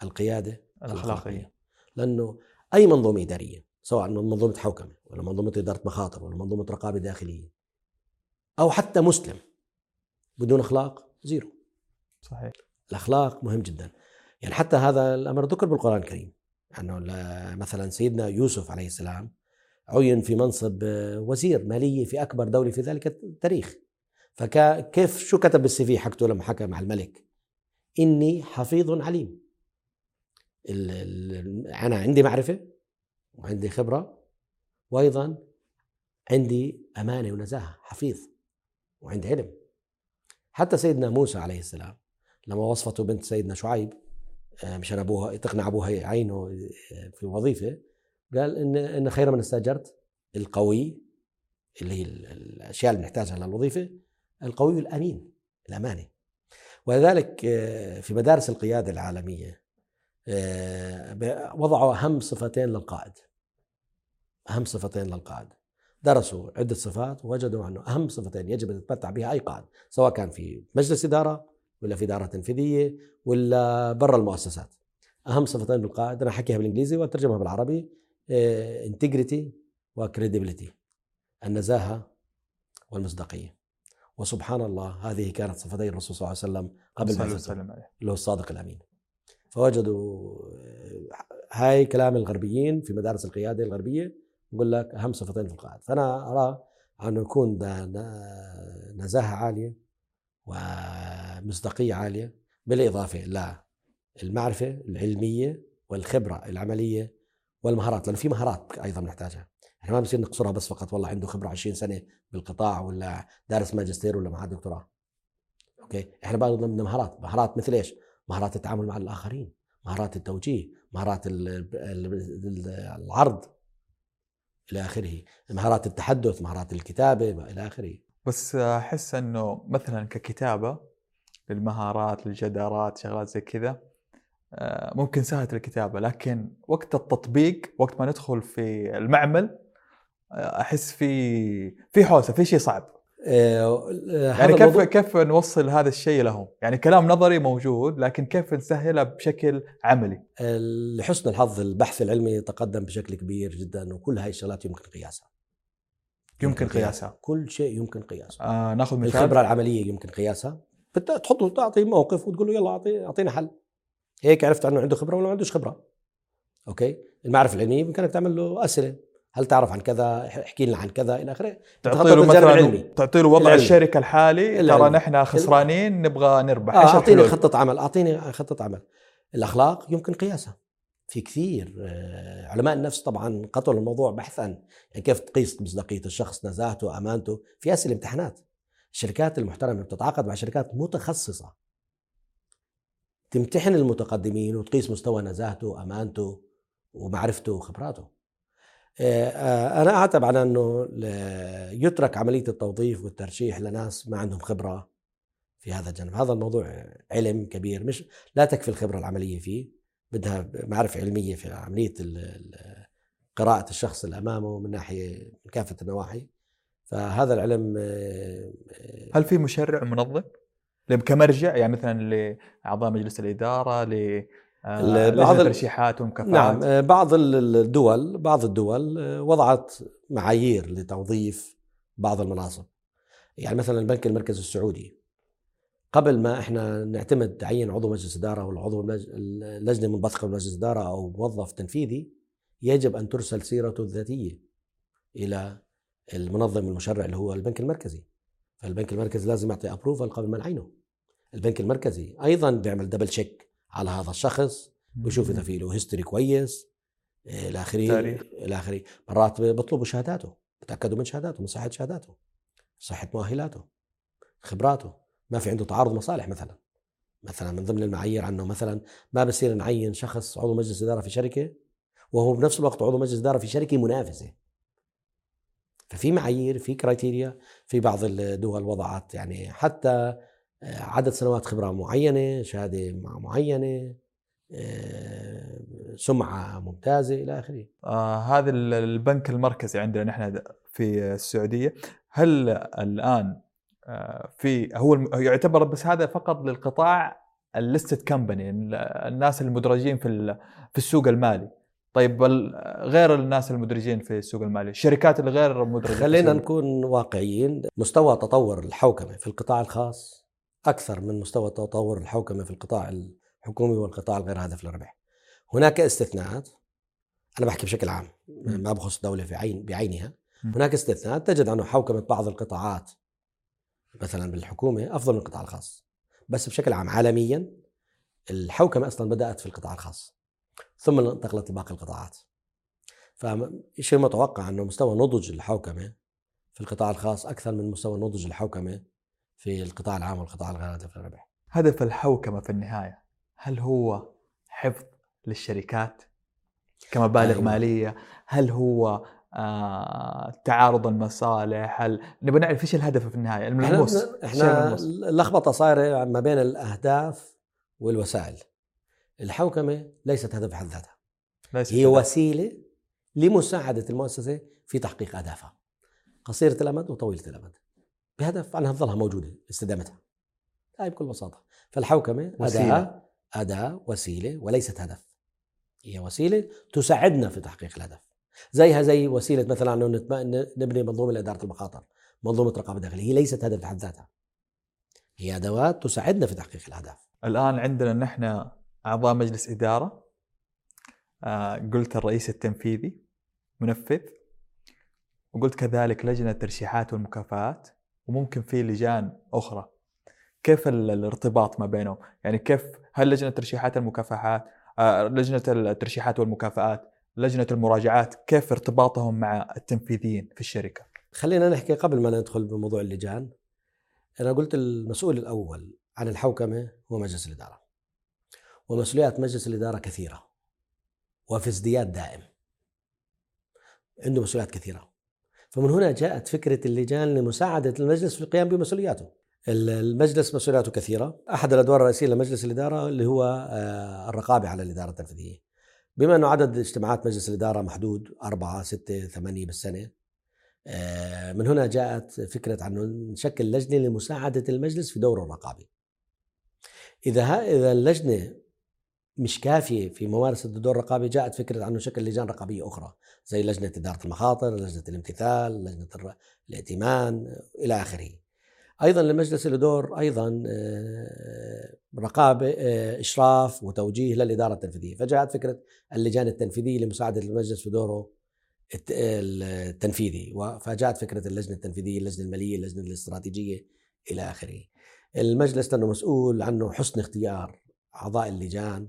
القيادة الأخلاقية, الأخلاقية. لأنه أي منظومة إدارية سواء منظومة حوكمة ولا منظومة إدارة مخاطر ولا منظومة رقابة داخلية أو حتى مسلم بدون أخلاق زيرو. صحيح. الأخلاق مهم جدا. يعني حتى هذا الأمر ذكر بالقرآن الكريم أنه مثلا سيدنا يوسف عليه السلام عين في منصب وزير مالية في أكبر دولة في ذلك التاريخ. فكيف شو كتب بالسي في حقته لما حكى مع الملك؟ إني حفيظ عليم. أنا عندي معرفة وعندي خبرة وأيضا عندي أمانة ونزاهة حفيظ وعندي علم. حتى سيدنا موسى عليه السلام لما وصفته بنت سيدنا شعيب آه، مشان أبوها تقنع أبوها يعينه في وظيفة قال إن إن خير من استأجرت القوي اللي هي الأشياء اللي بنحتاجها للوظيفة القوي الأمين الأمانة. ولذلك آه، في مدارس القيادة العالمية آه، وضعوا أهم صفتين للقائد. أهم صفتين للقائد. درسوا عدة صفات ووجدوا أنه أهم صفتين يجب أن يتمتع بها أي قائد سواء كان في مجلس إدارة ولا في إدارة تنفيذية ولا برا المؤسسات. أهم صفتين للقائد أنا أحكيها بالإنجليزي وأترجمها بالعربي انتجريتي وكريديبيليتي النزاهة والمصداقية. وسبحان الله هذه كانت صفتي الرسول صلى الله عليه وسلم قبل ما اللي هو الصادق الأمين. فوجدوا هاي كلام الغربيين في مدارس القيادة الغربية يقول لك أهم صفتين في القائد فأنا أرى أنه يكون نزاهة عالية ومصداقية عالية بالإضافة للمعرفه العلمية والخبرة العملية والمهارات لأنه في مهارات أيضا نحتاجها. إحنا ما بصير نقصرها بس فقط والله عنده خبرة 20 سنة بالقطاع ولا دارس ماجستير ولا معاه دكتوراه. أوكي؟ إحنا بدنا مهارات مهارات مثل إيش؟ مهارات التعامل مع الآخرين مهارات التوجيه مهارات العرض إلى آخره مهارات التحدث مهارات الكتابة إلى آخره. بس أحس إنه مثلا ككتابة للمهارات للجدارات شغلات زي كذا آه، ممكن سهلة الكتابة لكن وقت التطبيق وقت ما ندخل في المعمل أحس في في حوسة في شيء صعب. آه، يعني كيف الموضوع... كيف نوصل هذا الشيء لهم؟ يعني كلام نظري موجود لكن كيف نسهله بشكل عملي؟ لحسن الحظ البحث العلمي تقدم بشكل كبير جدا وكل هاي الشغلات يمكن قياسها. يمكن قياسها. كل شيء يمكن قياسه. آه ناخذ مثال؟ الخبرة العملية يمكن قياسها. تحطه تعطي موقف وتقول له يلا اعطي اعطينا حل. هيك عرفت عنه عنده خبرة ولا ما عندوش خبرة. أوكي؟ المعرفة العلمية بامكانك تعمل له أسئلة. هل تعرف عن كذا؟ احكي لنا عن كذا إلى آخره. تعطي له مثلا تعطي له وضع العلمي. الشركة الحالي. ترى نحن خسرانين نبغى نربح. آه أعطيني خطة عمل أعطيني خطة عمل. الأخلاق يمكن قياسها. في كثير آه، علماء النفس طبعا قطعوا الموضوع بحثا. يعني كيف تقيس مصداقية الشخص نزاهته أمانته؟ في اسئله امتحانات. الشركات المحترمة بتتعاقد مع شركات متخصصة. تمتحن المتقدمين وتقيس مستوى نزاهته أمانته ومعرفته وخبراته. أنا أعتب على أنه يترك عملية التوظيف والترشيح لناس ما عندهم خبرة في هذا الجانب. هذا الموضوع علم كبير مش لا تكفي الخبرة العملية فيه بدها معرفة علمية في عملية قراءة الشخص اللي أمامه من ناحية من كافة النواحي. فهذا العلم آه، هل في مشرع منظم؟ كمرجع يعني مثلا لأعضاء مجلس الإدارة آه، بعض الترشيحات والمكافآت نعم آه، بعض الدول بعض الدول آه، وضعت معايير لتوظيف بعض المناصب. يعني مثلا البنك المركزي السعودي قبل ما إحنا نعتمد تعيين عضو مجلس إدارة ولا عضو اللجنة منبثقة من مجلس إدارة أو موظف تنفيذي يجب أن ترسل سيرته الذاتية إلى المنظم المشرع اللي هو البنك المركزي. فالبنك المركزي لازم يعطي approval قبل ما نعينه. البنك المركزي أيضا بيعمل double check على هذا الشخص ويشوف إذا في له history كويس إيه، إلى آخره إلى آخره. مرات بيطلبوا شهاداته بتأكدوا من شهاداته من صحة شهاداته صحة مؤهلاته خبراته. ما في عنده تعارض مصالح مثلا. مثلا من ضمن المعايير عنه مثلا ما بصير نعين شخص عضو مجلس إدارة في شركة وهو بنفس الوقت عضو مجلس إدارة في شركة منافسة. ففي معايير في كرايتيريا في بعض الدول وضعت يعني حتى آه، عدد سنوات خبرة معينة شهادة معينة آه، سمعة ممتازة إلى آخره. آه هذا البنك المركزي عندنا نحن في السعودية. هل الآن آه في هو يعتبر بس هذا فقط للقطاع الليستد كمباني الناس المدرجين في في السوق المالي. طيب غير الناس المدرجين في السوق المالي الشركات الغير مدرجه خلينا نكون واقعيين. مستوى تطور الحوكمة في القطاع الخاص أكثر من مستوى تطور الحوكمة في القطاع الحكومي والقطاع الغير هادف للربح. هناك استثناءات أنا بحكي بشكل عام ما بخص الدولة في عين بعينها. هناك استثناءات تجد أنه حوكمة بعض القطاعات مثلا بالحكومة أفضل من القطاع الخاص. بس بشكل عام عالميا الحوكمة أصلا بدأت في القطاع الخاص ثم انتقلت لباقي القطاعات. فشيء متوقع أنه مستوى نضج الحوكمة في القطاع الخاص أكثر من مستوى نضج الحوكمة في القطاع العام والقطاع الغير هادف للربح هدف الحوكمة في النهاية هل هو حفظ للشركات كمبالغ أيوة. مالية؟ هل هو آه تعارض المصالح؟ هل نبغى نعرف إيش الهدف في النهاية؟ الملموس إحنا. اللخبطة صايرة ما بين الأهداف والوسائل. الحوكمة ليست هدف بحد ذاتها. ليس هي هدف. وسيلة لمساعدة المؤسسة في تحقيق أهدافها. قصيرة الأمد وطويلة الأمد. بهدف أنها تظلها موجودة استدامتها هاي بكل بساطة. فالحوكمة وسيلة. اداه اداه وسيلة وليست هدف. هي وسيلة تساعدنا في تحقيق الهدف. زيها زي وسيلة مثلا إنه نبني منظومة لإدارة المخاطر. منظومة رقابة داخلية. هي ليست هدف بحد ذاتها. هي أدوات تساعدنا في تحقيق الأهداف. الآن عندنا نحن أعضاء مجلس إدارة. آه قلت الرئيس التنفيذي منفذ. وقلت كذلك لجنة الترشيحات والمكافآت. وممكن في لجان أخرى. كيف ال- الارتباط ما بينهم؟ يعني كيف هل لجنة ترشيحات المكافحات آه لجنة الترشيحات والمكافآت لجنة المراجعات كيف ارتباطهم مع التنفيذيين في الشركة؟ خلينا نحكي قبل ما ندخل بموضوع اللجان. أنا قلت المسؤول الأول عن الحوكمة هو مجلس الإدارة. ومسؤوليات مجلس الإدارة كثيرة. وفي ازدياد دائم. عنده مسؤوليات كثيرة. فمن هنا جاءت فكرة اللجان لمساعدة المجلس في القيام بمسؤولياته. ال- المجلس مسؤولياته كثيرة. أحد الأدوار الرئيسية لمجلس الإدارة اللي هو آه، الرقابة على الإدارة التنفيذية. بما أنه عدد اجتماعات مجلس الإدارة محدود أربعة ستة ثمانية بالسنة آه، من هنا جاءت فكرة أنه نشكل لجنة لمساعدة المجلس في دوره الرقابي. إذا إذا اللجنة مش كافية في ممارسة الدور الرقابي جاءت فكرة أنه شكل لجان رقابية أخرى زي لجنة إدارة المخاطر لجنة الامتثال الر- الائتمان إلى آخره أيضا للمجلس له دور أيضا آه، رقابة آه، إشراف وتوجيه للإدارة التنفيذية فجاءت فكرة اللجان التنفيذية لمساعدة المجلس في دوره الت- التنفيذي فجاءت فكرة اللجنة التنفيذية، اللجنة المالية، اللجنة الاستراتيجية إلى آخره. المجلس لأنه مسؤول عنه حسن اختيار أعضاء اللجان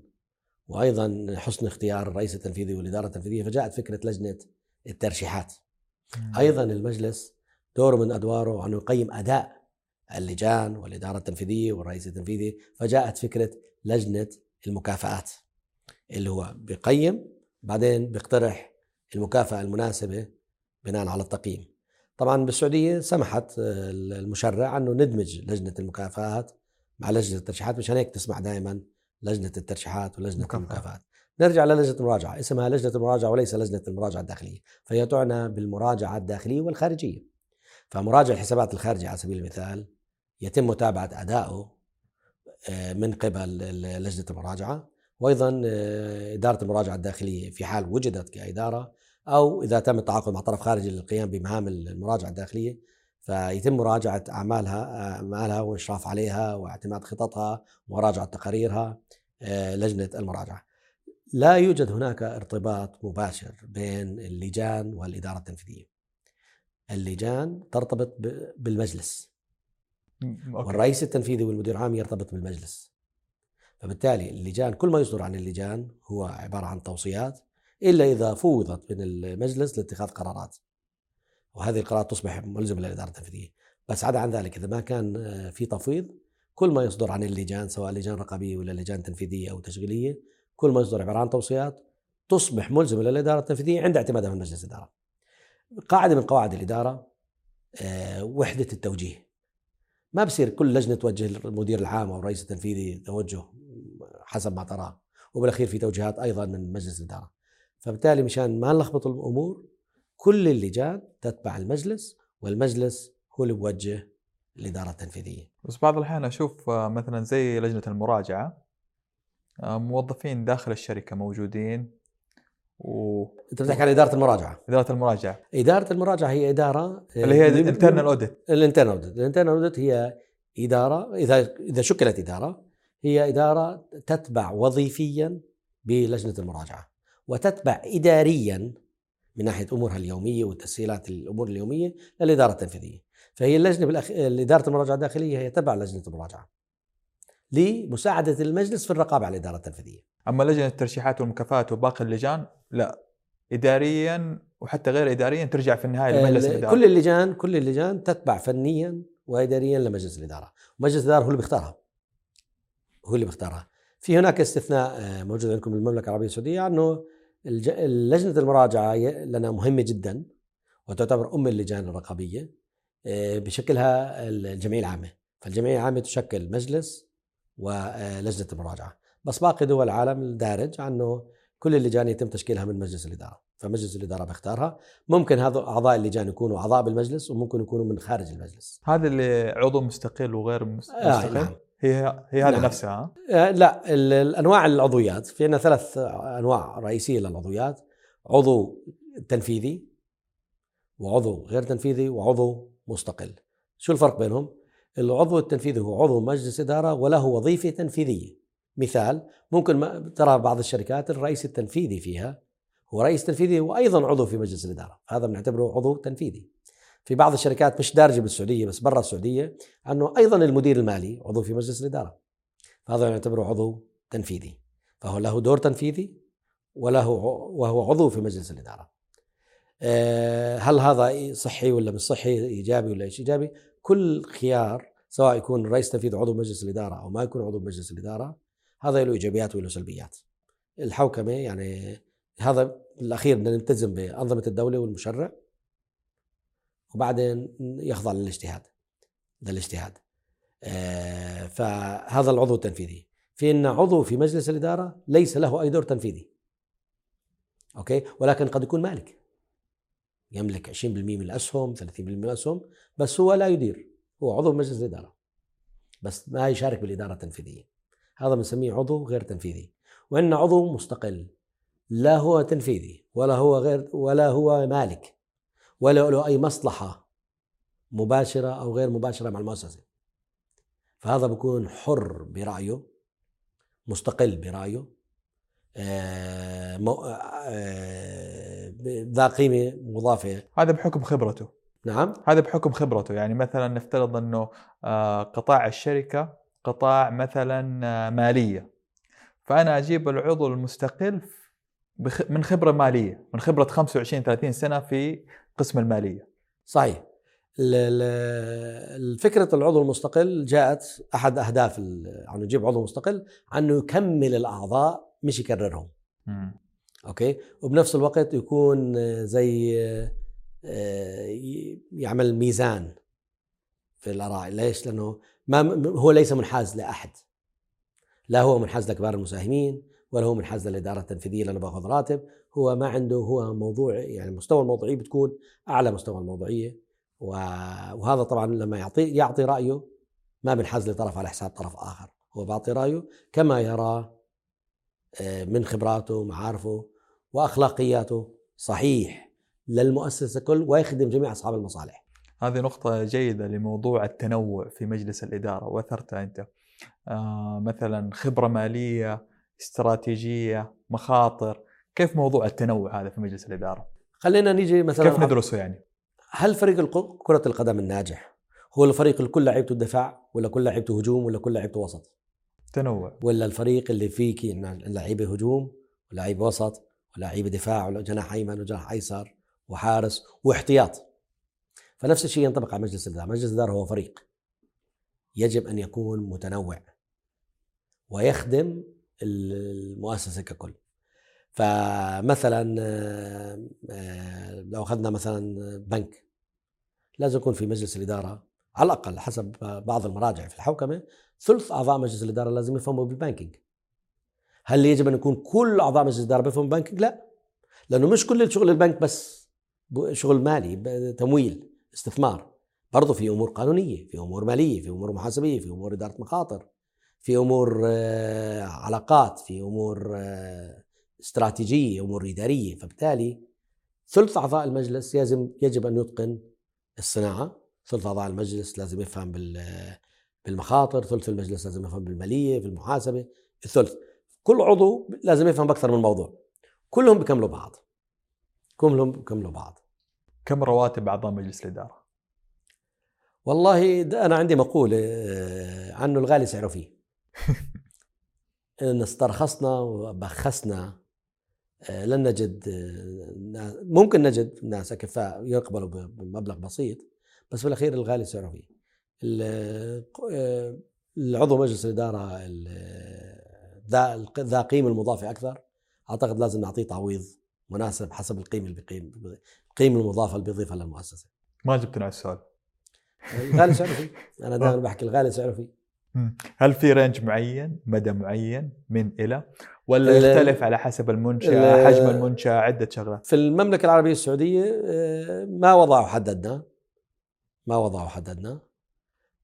وأيضا حسن اختيار الرئيس التنفيذي والإدارة التنفيذية فجاءت فكرة لجنة الترشيحات. أيضا المجلس دوره من أدواره انه يقيم أداء اللجان والإدارة التنفيذية والرئيس التنفيذي فجاءت فكرة لجنة المكافآت اللي هو بيقيم بعدين بيقترح المكافأة المناسبة بناء على التقييم طبعا بالسعودية سمحت آه، المشرع أنه ندمج لجنة المكافآت مع لجنة الترشيحات مشان هيك تسمع دائما لجنة الترشيحات ولجنة مكافآت. المكافآت نرجع للجنة المراجعة اسمها لجنة المراجعة وليس لجنة المراجعة الداخلية فهي تعنى بالمراجعة الداخلية والخارجية فمراجع الحسابات الخارجي على سبيل المثال يتم متابعة أدائه آه، من قبل ال- لجنة المراجعة وأيضا آه، إدارة المراجعة الداخلية في حال وجدت كإدارة أو إذا تم التعاقد مع طرف خارجي للقيام بمهام المراجعة الداخلية فيتم مراجعة أعمالها أعمالها وإشراف عليها واعتماد خططها ومراجعة تقاريرها آه، لجنة المراجعة. لا يوجد هناك ارتباط مباشر بين اللجان والإدارة التنفيذية. اللجان ترتبط بالمجلس. أوكي. والرئيس التنفيذي والمدير العام يرتبط بالمجلس. فبالتالي اللجان كل ما يصدر عن اللجان هو عبارة عن توصيات إلا إذا فوضت من المجلس لاتخاذ قرارات. وهذه القرارات تصبح ملزمة للإدارة التنفيذية بس عدا عن ذلك إذا ما كان آه، في تفويض كل ما يصدر عن اللجان سواء لجان رقابية ولا لجان تنفيذية أو تشغيلية كل ما يصدر عبارة عن توصيات تصبح ملزمة للإدارة التنفيذية عند اعتمادها من مجلس الإدارة. قاعدة من قواعد الإدارة آه، وحدة التوجيه. ما بصير كل لجنة توجه المدير العام أو الرئيس التنفيذي توجه حسب ما تراه وبالأخير في توجيهات أيضا من مجلس الإدارة. فبالتالي مشان ما نلخبط الأمور كل اللجان تتبع المجلس والمجلس هو اللي بوجه الاداره التنفيذيه بس بعض الأحيان أشوف آه، مثلا زي لجنة المراجعة آه، موظفين داخل الشركة موجودين وإدارة أنت بتحكي عن إدارة المراجعة؟ المراجعة. إدارة المراجعة هي إدارة آه، اللي هي ال internal audit ال internal audit ال internal audit هي إدارة إذا إذا شكلت إدارة هي إدارة تتبع وظيفيا بلجنة المراجعة وتتبع اداريا من ناحية أمورها اليومية وتسهيلات الأمور اليومية للإدارة التنفيذية. فهي اللجنة بالأخ... اداره المراجعة الداخلية هي تبع لجنة المراجعة لمساعدة المجلس في الرقابة على الإدارة التنفيذية. أما لجنة الترشيحات والمكافآت وباقي اللجان لا. إداريا وحتى غير إداريا ترجع في النهاية لمجلس ال- الإدارة. كل اللجان كل اللجان تتبع فنيا واداريا لمجلس الإدارة، مجلس الإدارة هو اللي بيختارها. هو اللي بيختارها. في هناك استثناء آه، موجود عندكم بالمملكة العربية السعودية إنه لجنة المراجعة لنا مهمة جدا وتعتبر أم اللجان الرقابية آه، بشكلها الجمعية العامة. فالجمعية العامة تشكل مجلس ولجنه المراجعة. بس باقي دول العالم الدارج عنه كل اللجان يتم تشكيلها من مجلس الإدارة. فمجلس الإدارة بيختارها. ممكن هذا أعضاء اللجان يكونوا أعضاء بالمجلس وممكن يكونوا من خارج المجلس. هذا اللي عضو مستقل وغير آه، مستقل؟ نعم. هي هي هذه نعم. نفسها ها؟ آه، لا ال- الأنواع العضويات. في عندنا ثلاث أنواع رئيسية للعضويات. عضو تنفيذي وعضو غير تنفيذي وعضو مستقل. شو الفرق بينهم؟ العضو التنفيذي هو عضو مجلس إدارة وله وظيفة تنفيذية. مثال ممكن ما ترى بعض الشركات الرئيس التنفيذي فيها هو رئيس تنفيذي وأيضا عضو في مجلس الإدارة. هذا بنعتبره عضو تنفيذي. في بعض الشركات مش دارجة بالسعودية بس برا السعودية أنه أيضا المدير المالي عضو في مجلس الإدارة فهذا نعتبره عضو تنفيذي فهو له دور تنفيذي وله وهو عضو في مجلس الإدارة. آه، هل هذا صحي ولا مش صحي إيجابي ولا إيش إيجابي؟ كل خيار سواء يكون رئيس تنفيذي عضو مجلس الإدارة أو ما يكون عضو مجلس الإدارة هذا له إيجابيات وله سلبيات. الحوكمة يعني هذا بالاخير بدنا نلتزم بأنظمة الدولة والمشرع وبعدين يخضع للاجتهاد للاجتهاد. آه، فهذا العضو التنفيذي. في إن عضو في مجلس الإدارة ليس له أي دور تنفيذي. أوكي؟ ولكن قد يكون مالك. يملك 20% من الأسهم 30% من الأسهم بس هو لا يدير. هو عضو مجلس الإدارة. بس ما يشارك بالإدارة التنفيذية. هذا بنسميه عضو غير تنفيذي. وإن عضو مستقل لا هو تنفيذي ولا هو غير ولا هو مالك. ولا له أي مصلحة مباشرة أو غير مباشرة مع المؤسسة. فهذا بكون حر برأيه مستقل برأيه. آه، مو- آه، ذا قيمة مضافة. هذا بحكم خبرته. نعم. هذا بحكم خبرته. يعني مثلا نفترض آه، قطاع الشركة قطاع مثلا آه، مالية. فأنا أجيب العضو المستقل من خبرة مالية من خبرة 25 30 سنة في قسم المالية. صحيح. ال- ال- الفكرة العضو المستقل جاءت أحد أهداف أنه يجيب عضو مستقل أنه يكمل الأعضاء مش يكررهم. أوكي؟ وبنفس الوقت يكون زي آه، يعمل ميزان في الآراء. ليش؟ لأنه ما هو ليس منحاز لأحد. لا هو منحاز لكبار المساهمين ولا هو منحاز للإدارة التنفيذية لأنه باخذ راتب هو ما عنده هو موضوع يعني مستوى الموضوعية بتكون أعلى مستوى الموضوعية. و- وهذا طبعا لما يعطي يعطي رأيه ما بنحاز لطرف على حساب طرف آخر. هو بيعطي رأيه كما يراه آه، من خبراته ومعارفه وأخلاقياته. صحيح للمؤسسة كل ويخدم جميع أصحاب المصالح. هذه نقطة جيدة لموضوع التنوع في مجلس الإدارة. وأثرتها أنت آه مثلا خبرة مالية استراتيجية مخاطر. كيف موضوع التنوع هذا في مجلس الإدارة؟ خلينا نيجي مثلا كيف ندرسه يعني؟ هل فريق كرة القدم الناجح هو الفريق اللي كل لعيبته دفاع ولا كل لعيبته هجوم ولا كل لعيبته وسط؟ تنوع. ولا الفريق اللي فيه لعيبه هجوم ولعيبه وسط ولعيبه دفاع وجناح أيمن وجناح أيسر وحارس واحتياط؟ فنفس الشيء ينطبق على مجلس الإدارة، مجلس الإدارة هو فريق يجب أن يكون متنوع ويخدم المؤسسة ككل. فمثلا آه، لو أخذنا مثلا بنك لازم يكون في مجلس الإدارة على الأقل حسب بعض المراجع في الحوكمة ثلث أعضاء مجلس الإدارة لازم يفهموا بال banking. هل يجب أن يكون كل أعضاء مجلس الإدارة بيفهموا بال banking؟ لا. لأنه مش كل شغل البنك بس شغل مالي تمويل استثمار برضه في أمور قانونية في أمور مالية في أمور محاسبية في أمور إدارة مخاطر في أمور آه، علاقات في أمور آه، استراتيجية امور إدارية. فبالتالي ثلث أعضاء المجلس يجب يجب أن يتقن الصناعة. ثلث أعضاء المجلس لازم يفهم بال- بالمخاطر. ثلث المجلس لازم يفهم بالمالية في المحاسبه الثلث كل عضو لازم يفهم بأكثر من موضوع. كلهم بيكملوا بعض. كلهم بيكملوا بعض. كم رواتب أعضاء مجلس الإدارة؟ والله ده أنا عندي مقولة آه، عنه الغالي سعره فيه. [laughs] إن استرخصنا وبخسنا لن نجد آه، ممكن نجد ناس اكفاء يقبلوا بمبلغ بسيط بس في الأخير الغالي سعره. فيه آه، العضو مجلس الإدارة ال- ذا قيمه المضافه أكثر. أعتقد لازم نعطيه تعويض مناسب حسب القيمه اللي بيقيم القيمه المضافة اللي بيضيفها للمؤسسة. ما جبتنا على السؤال. الغالي سعره فيه. أنا [laughs] دائما بحكي الغالي سعره فيه. هل في رينج معين؟ مدى معين؟ من إلى؟ ولا يختلف على حسب المنشأ ال- حجم المنشأ عدة شغلات؟ في المملكة العربية السعودية آه، ما وضعوا حد ادنى ما وضعوا حد ادنى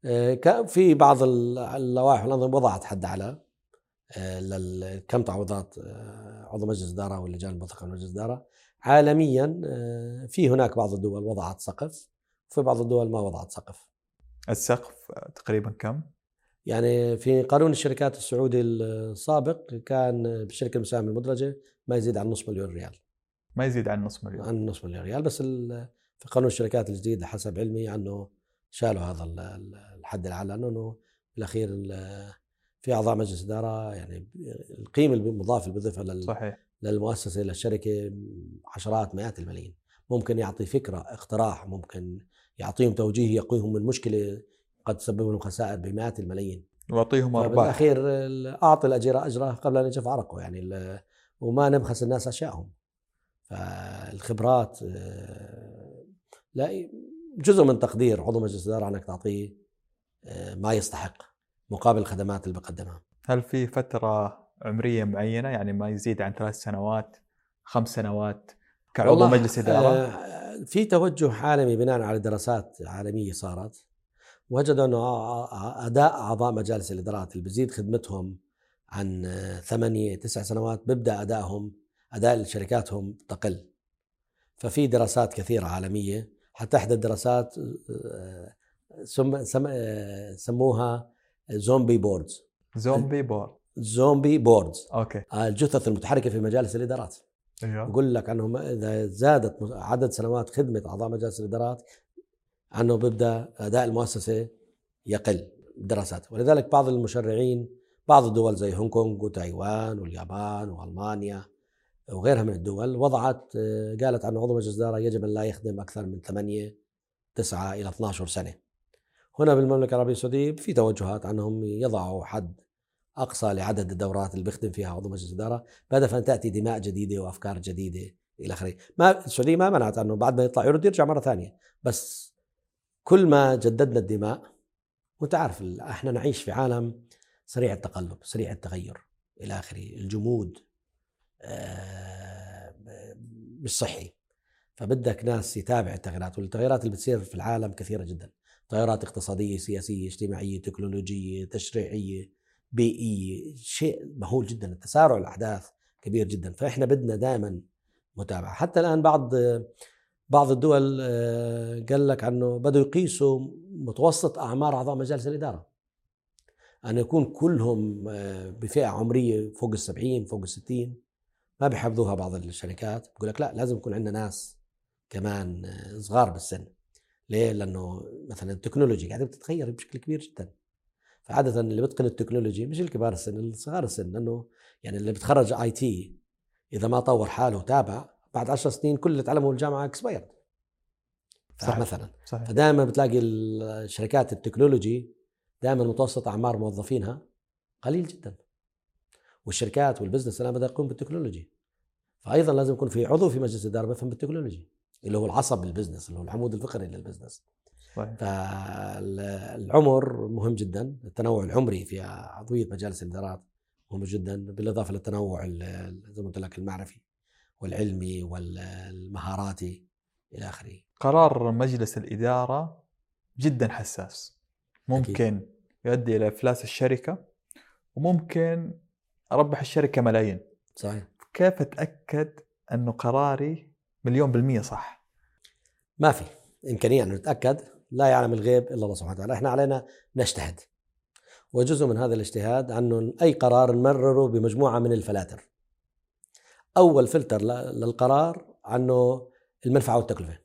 آه، كان في بعض ال- اللوائح والأنظمة وضعت حد أعلى. آه، كم تعويضات عضو مجلس إدارة واللجان المنتخبه من مجلس إدارة. عالميا في هناك بعض الدول وضعت سقف. وفي بعض الدول ما وضعت سقف. السقف تقريبا كم؟ يعني في قانون الشركات السعودي السابق كان بالشركة المساهمة المدرجة ما يزيد عن نصف مليون ريال. ما يزيد عن نص مليون. عن نصف مليون ريال بس في قانون الشركات الجديد حسب علمي عنه شالوا هذا ال- ال- الحد الأعلى لأنه بالأخير ال- في أعضاء مجلس إدارة يعني القيمة المضافة اللي بيضيفها لل- صحيح. للمؤسسة للشركه عشرات مئات الملايين. ممكن يعطي فكرة اقتراح ممكن يعطيهم توجيه يقيهم من مشكلة قد تسبب لهم خسائر بمئات الملايين. واعطيهم أرباح. بالاخير ال- أعطي الأجير أجره قبل أن يجف عرقه يعني وما نبخس الناس اشيائهم فالخبرات آه، لا جزء من تقدير عضو مجلس الإدارة أنك تعطيه آه، ما يستحق مقابل الخدمات اللي بقدمها. هل في فترة عمرية معينة يعني ما يزيد عن ثلاث سنوات خمس سنوات كعضو مجلس إدارة؟ آه، في توجه عالمي بناء على دراسات عالمية صارت. وجدوا أنه أداء أعضاء مجالس الإدارات اللي بزيد خدمتهم عن ثمانية تسع سنوات بيبدأ أدائهم أداء شركاتهم تقل. ففي دراسات كثيرة عالمية حتى إحدى الدراسات سم سم سموها زومبي بوردز. zombie boar. zombie boards. Okay. الجثث المتحركة في مجالس الإدارات. إيوه. بقول لك انه ما- إذا زادت عدد سنوات خدمة أعضاء مجالس الإدارات أنه بيبدأ أداء المؤسسة يقل دراسات ولذلك بعض المشرعين بعض الدول زي هونغ كونغ وتايوان واليابان وألمانيا وغيرها من الدول وضعت آه، قالت انه عضو مجلس الإدارة يجب أن لا يخدم أكثر من 8 9 إلى 12 سنة. هنا بالمملكة العربية السعودية في توجهات أنهم يضعوا حد أقصى لعدد الدورات اللي بيخدم فيها عضو مجلس الإدارة بهدف أن تأتي دماء جديدة وأفكار جديدة إلى آخره، ما السعودية ما منعت أنه بعد ما يطلع يرد يرجع مرة ثانية، بس كل ما جددنا الدماء وانت عارف إحنا نعيش في عالم سريع التقلب، سريع التغير إلى آخره، الجمود آه، مش صحي. فبدك ناس يتابع التغيرات والتغيرات اللي بتصير في العالم كثيرة جدا. تغيرات اقتصادية سياسية اجتماعية تكنولوجية تشريعية بيئية شيء مهول جدا. التسارع الأحداث كبير جدا. فإحنا بدنا دائما متابعة. حتى الآن بعض بعض الدول آه، قال لك أنه بدوا يقيسوا متوسط أعمار أعضاء مجالس الإدارة. أن يكون كلهم آه، بفئة عمرية فوق السبعين فوق الستين ما بيحفظوها بعض الشركات. بقول لك لا لازم يكون عندنا ناس كمان آه، صغار بالسن. ليه؟ لأنه مثلا ال technology قاعدة بتتغير بشكل كبير جدا. فعادة اللي بيتقن ال technology مش الكبار السن الصغار السن. لأنه يعني اللي بتخرج IT إذا ما طور حاله وتابع بعد عشر سنين كل اللي تعلمه بالجامعة expired صحيح. مثلا. صحيح. فدائما بتلاقي الشركات ال technology دائما متوسط أعمار موظفينها قليل جدا. والشركات وال business الان بدأ يقوم بال technology. فايضا لازم يكون في عضو في مجلس الإدارة بيفهم بال technology اللي هو العصب لل business اللي هو العمود الفقري لل business صحيح. فالعمر مهم جدا. التنوع العمري في عضوية مجالس الإدارات مهم جدا بالإضافة للتنوع زي ما قلت لك المعرفي. والعلمي والمهاراتي إلى آخره. قرار مجلس الإدارة جدا حساس. ممكن يؤدي إلى إفلاس الشركة وممكن أربح الشركة ملايين. صحيح. كيف أتأكد أنه قراري مليون بالمية صح؟ ما في. إمكانية أن نتأكد. لا يعلم الغيب إلا الله سبحانه وتعالى، إحنا علينا نجتهد. وجزء من هذا الاجتهاد انه أي قرار نمرره بمجموعة من الفلاتر. أول فلتر للقرار عنه المنفعة والتكلفة.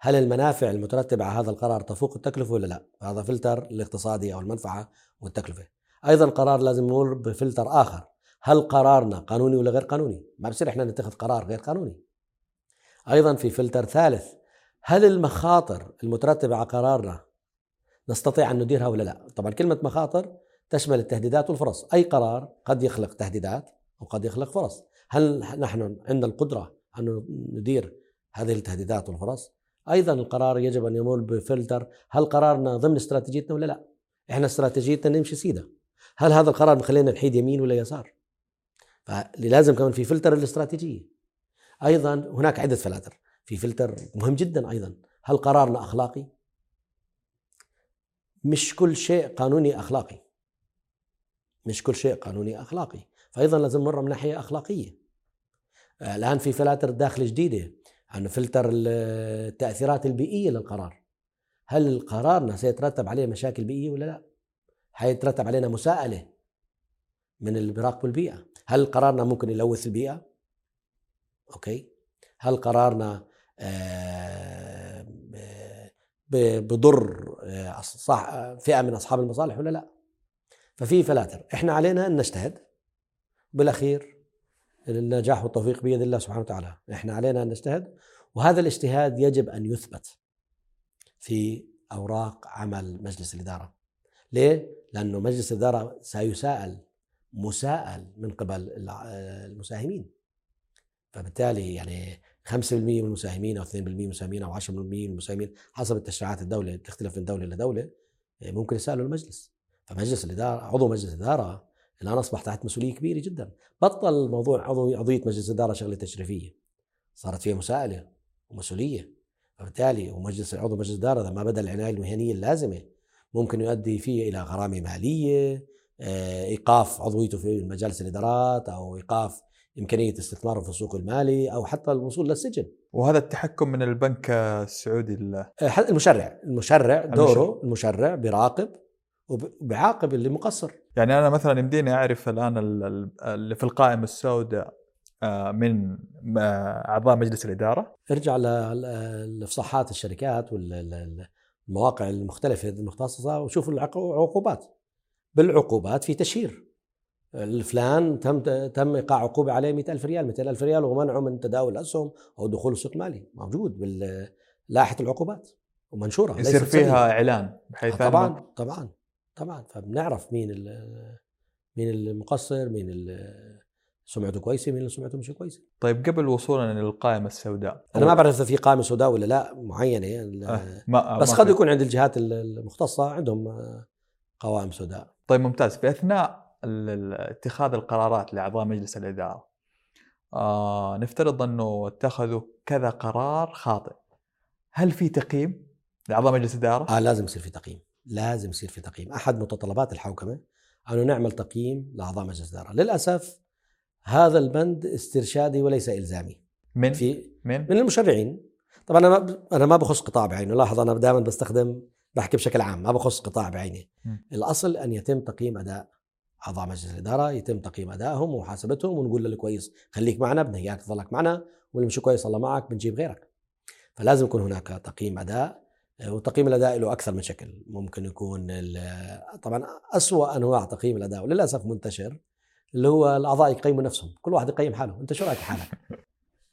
هل المنافع المترتبة على هذا القرار تفوق التكلفة ولا لا؟ هذا فلتر الاقتصادي أو المنفعة والتكلفة. أيضا القرار لازم يمر بفلتر آخر، هل قرارنا قانوني ولا غير قانوني؟ ما بصير إحنا نتخذ قرار غير قانوني. أيضا في فلتر ثالث هل المخاطر المترتبة على قرارنا نستطيع أن نديرها ولا لا طبعا كلمة مخاطر تشمل التهديدات والفرص أي قرار قد يخلق تهديدات وقد يخلق فرص هل نحن عندنا القدرة أن ندير هذه التهديدات والفرص أيضا القرار يجب أن يمر بفلتر. هل قرارنا ضمن استراتيجيتنا ولا لا؟ إحنا استراتيجيتنا نمشي سيدة. هل هذا القرار مخلينا نحيد يمين ولا يسار؟ فلازم كمان في فلتر الاستراتيجية. أيضا هناك عدة فلاتر في فلتر مهم جدا أيضا. هل قرارنا أخلاقي؟ مش كل شيء قانوني أخلاقي. مش كل شيء قانوني أخلاقي. فايضا لازم نمر من ناحية أخلاقية. الآن في فلاتر داخل جديدة عن فلتر التأثيرات البيئية للقرار. هل قرارنا سيترتب عليه مشاكل بيئية ولا لا؟ حيترتب علينا مساءلة من اللي بيراقبوا البيئه هل قرارنا ممكن يلوث البيئة؟ Okay. هل قرارنا آه، بضر آه، صح فئة من أصحاب المصالح ولا لا؟ ففي فلاتر. إحنا علينا أن نجتهد. بالأخير النجاح والتوفيق بيد الله سبحانه وتعالى. إحنا علينا أن نجتهد وهذا الاجتهاد يجب أن يثبت في أوراق عمل مجلس الإدارة. ليه؟ لأنه مجلس الإدارة سيساءل مساءل من قبل المساهمين. فبالتالي يعني 5% من المساهمين أو 2% من المساهمين أو 10% من المساهمين حسب التشريعات الدولة تختلف من دولة لدولة ممكن يسالوا المجلس. فمجلس الإدارة عضو مجلس الإدارة الآن أصبح تحت مسؤولية كبيرة جدا. بطل موضوع عضو عضويه مجلس الإدارة شغلة تشريفية. صارت فيها مساءلة ومسؤولية. فبالتالي ومجلس عضو مجلس الإدارة إذا ما بدأ العناية المهنية اللازمة ممكن يؤدي فيه إلى غرامة مالية آه، إيقاف عضويته في مجالس الإدارات أو إيقاف إمكانية استثماره في السوق المالي أو حتى الوصول للسجن. وهذا التحكم من البنك السعودي آه، المشرع، المشرع دوره المشرع. بيراقب وبيعاقب اللي مقصر. يعني أنا مثلا يمديني أعرف الآن اللي في القائمة السوداء آه، من أعضاء مجلس الإدارة؟ ارجع لصفحات الشركات والمواقع المختلفة المختصصه وشوف العقوبات. بالعقوبات في تشهير الفلان تم تم إيقاع عقوبة عليه 100000 ريال 200000 ريال ومنعه من تداول الأسهم أو دخول السوق المالي موجود بلائحه العقوبات ومنشورة يصير فيها إعلان بحيث طبعا طبعا طبعا فبنعرف مين مين المقصر مين سمعته كويسة مين اللي سمعته مش كويسة. طيب قبل وصولنا للقائمه السوداء. أنا ما بعرف إذا في قائمة سوداء ولا لا معينة. أه ما بس قد يكون عند الجهات المختصة عندهم قوائم سوداء. طيب ممتاز. في اثناء اتخاذ القرارات لأعضاء مجلس الإدارة آه نفترض أنه اتخذوا كذا قرار خاطئ. هل في تقييم لأعضاء مجلس الإدارة؟ آه لازم يصير في تقييم. لازم يصير في تقييم. أحد متطلبات الحوكمة أنه نعمل تقييم لأعضاء مجلس الإدارة. للأسف هذا البند استرشادي وليس إلزامي. من؟ في من؟ من المشرعين. طبعا أنا ما أنا ما بخص قطاع بعينه لاحظ أنا دائما بستخدم بحكي بشكل عام ما بخص قطاع بعينه الأصل أن يتم تقييم أداء أعضاء مجلس الإدارة يتم تقييم أدائهم ومحاسبتهم ونقول له كويس خليك معنا بدنا اياك تظلك معنا واللي مش كويس الله معك بنجيب غيرك. فلازم يكون هناك تقييم أداء وتقييم الأداء له أكثر من شكل. ممكن يكون طبعا أسوأ أنواع تقييم الأداء وللأسف منتشر اللي هو الأعضاء يقيموا نفسهم. كل واحد يقيم حاله. أنت شو رأيك حالك؟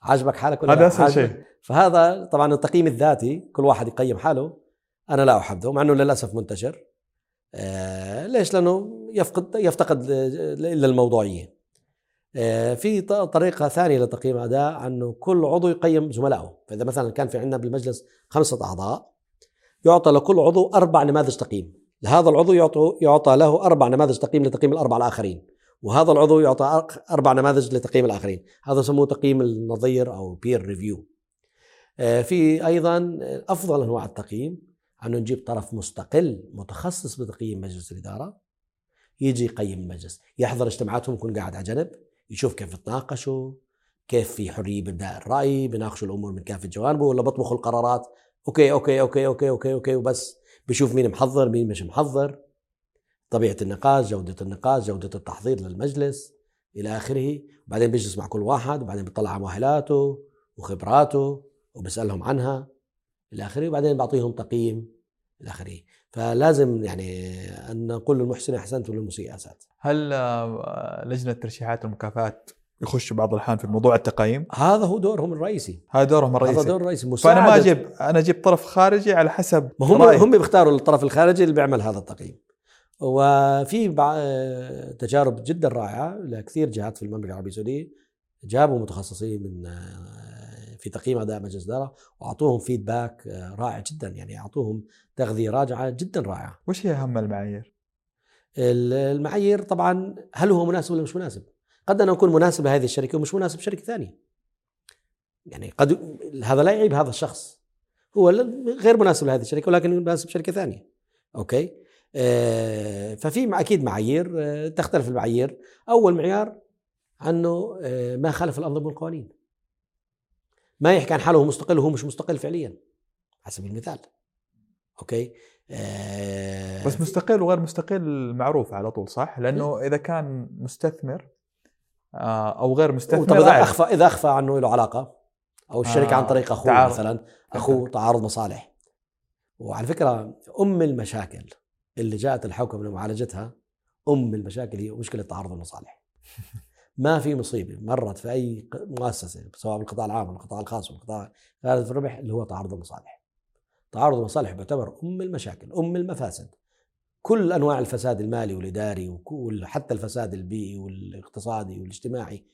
عاجبك حالك ولا هذا أسهل شيء. فهذا طبعا التقييم الذاتي كل واحد يقيم حاله. أنا لا احبذه مع إنه للأسف منتشر. آه ليش؟ لأنه يفقد يفتقد إلى الموضوعيه. آه في طريقة ثانية لتقييم اداء أنه كل عضو يقيم زملائه، فإذا مثلا كان في عندنا بالمجلس خمسة أعضاء يعطى لكل عضو أربع نماذج تقييم، لهذا العضو يعطى يعطى له أربع نماذج تقييم لتقييم الاربعه الآخرين، وهذا العضو يعطى أربع نماذج لتقييم الآخرين، هذا يسموه تقييم النظير أو peer review. آه في أيضا أفضل أنواع التقييم أنه نجيب طرف مستقل متخصص بتقييم مجلس الإدارة يجي يقيم المجلس يحضر اجتماعاتهم يكون قاعد على جنب يشوف كيف يتناقشوا كيف في حرية بإبداء الرأي بيناقشوا الأمور من كافه جوانبه ولا بطبخوا القرارات. okay okay okay okay okay okay وبس. بشوف مين محضر مين مش محضر. طبيعة النقاش جودة النقاش جودة التحضير للمجلس إلى آخره. وبعدين بيجلس مع كل واحد وبعدين بيطلع على مؤهلاته وخبراته وبسالهم عنها إلى آخره. وبعدين بعطيهم تقييم إلى آخره. فلازم يعني أن نقول للمحسن احسنت وللمسيء اسات هل آه، لجنة ترشيحات المكافآت يخش بعض الأحيان في موضوع التقييم هذا هو دورهم الرئيسي هذا دورهم الرئيسي هذا دور الرئيسي فأنا ما أجيب أنا أجيب طرف خارجي على حسب هم رأيه. هم بيختاروا الطرف الخارجي اللي بيعمل هذا التقييم وفي بع- تجارب جدا رائعة لكثير جهات في المملكة العربية السعودية جابوا متخصصين من آه، في تقييم أداء مجلس الاداره وأعطوهم فيدباك آه، رائع جدا يعني أعطوهم تغذية راجعة جدا رائعة. وش هي أهم المعايير؟ ال- المعايير طبعا هل هو مناسب ولا مش مناسب؟ قد أن يكون مناسب لهذه الشركة ومش مناسب شركة ثانية. يعني قد هذا لا يعيب هذا الشخص. هو غير مناسب لهذه الشركة ولكن مناسب شركة ثانية. Okay؟ آه، ففي أكيد معايير آه، تختلف المعايير، أول معيار عنه آه، ما خالف الانظمه والقوانين. ما يحكي عن حاله مستقل وهو مش مستقل فعليا. على سبيل المثال. Okay؟ آه، بس مستقل وغير مستقل معروف على طول صح؟ لأنه إذا كان مستثمر أو غير طب مستثمر. اذا أعرف. اخفى إذا أخفى عنه له علاقة أو الشركة آه، عن طريق أخوه تعارض. مثلا أخوه تعارض مصالح. وعلى فكرة أم المشاكل اللي جاءت الحوكمه لمعالجتها أم المشاكل هي مشكلة تعارض المصالح. [laughs] ما في مصيبة مرت في أي مؤسسة سواء بالقطاع العام أو القطاع الخاص أو القطاع غالب الربح اللي هو تعارض المصالح. تعارض المصالح يعتبر أم المشاكل أم المفاسد. كل أنواع الفساد المالي والإداري وكل حتى الفساد البيئي والاقتصادي والاجتماعي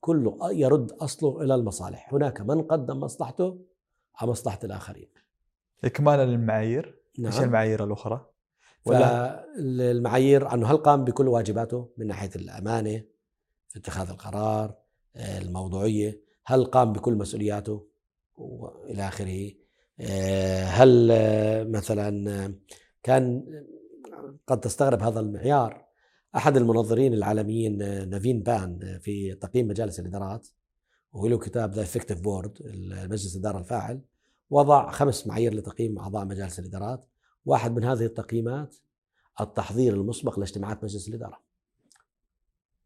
كله يرد أصله إلى المصالح، هناك من قدم مصلحته على مصلحة الآخرين. اكمالا للمعايير إيش نعم المعايير الأخرى؟ ولا فالمعايير عنه هل قام بكل واجباته من ناحية الأمانة في اتخاذ القرار، آه، الموضوعية، هل قام بكل مسؤولياته وإلى آخره. آه، هل آه، مثلا كان قد تستغرب هذا المعيار. أحد المنظرين العالميين نيفيل بين في تقييم مجالس الإدارات وله كتاب The Effective Board مجلس الإدارة الفاعل وضع خمس معايير لتقييم أعضاء مجالس الإدارات. واحد من هذه التقييمات التحضير المسبق لاجتماعات مجلس الإدارة.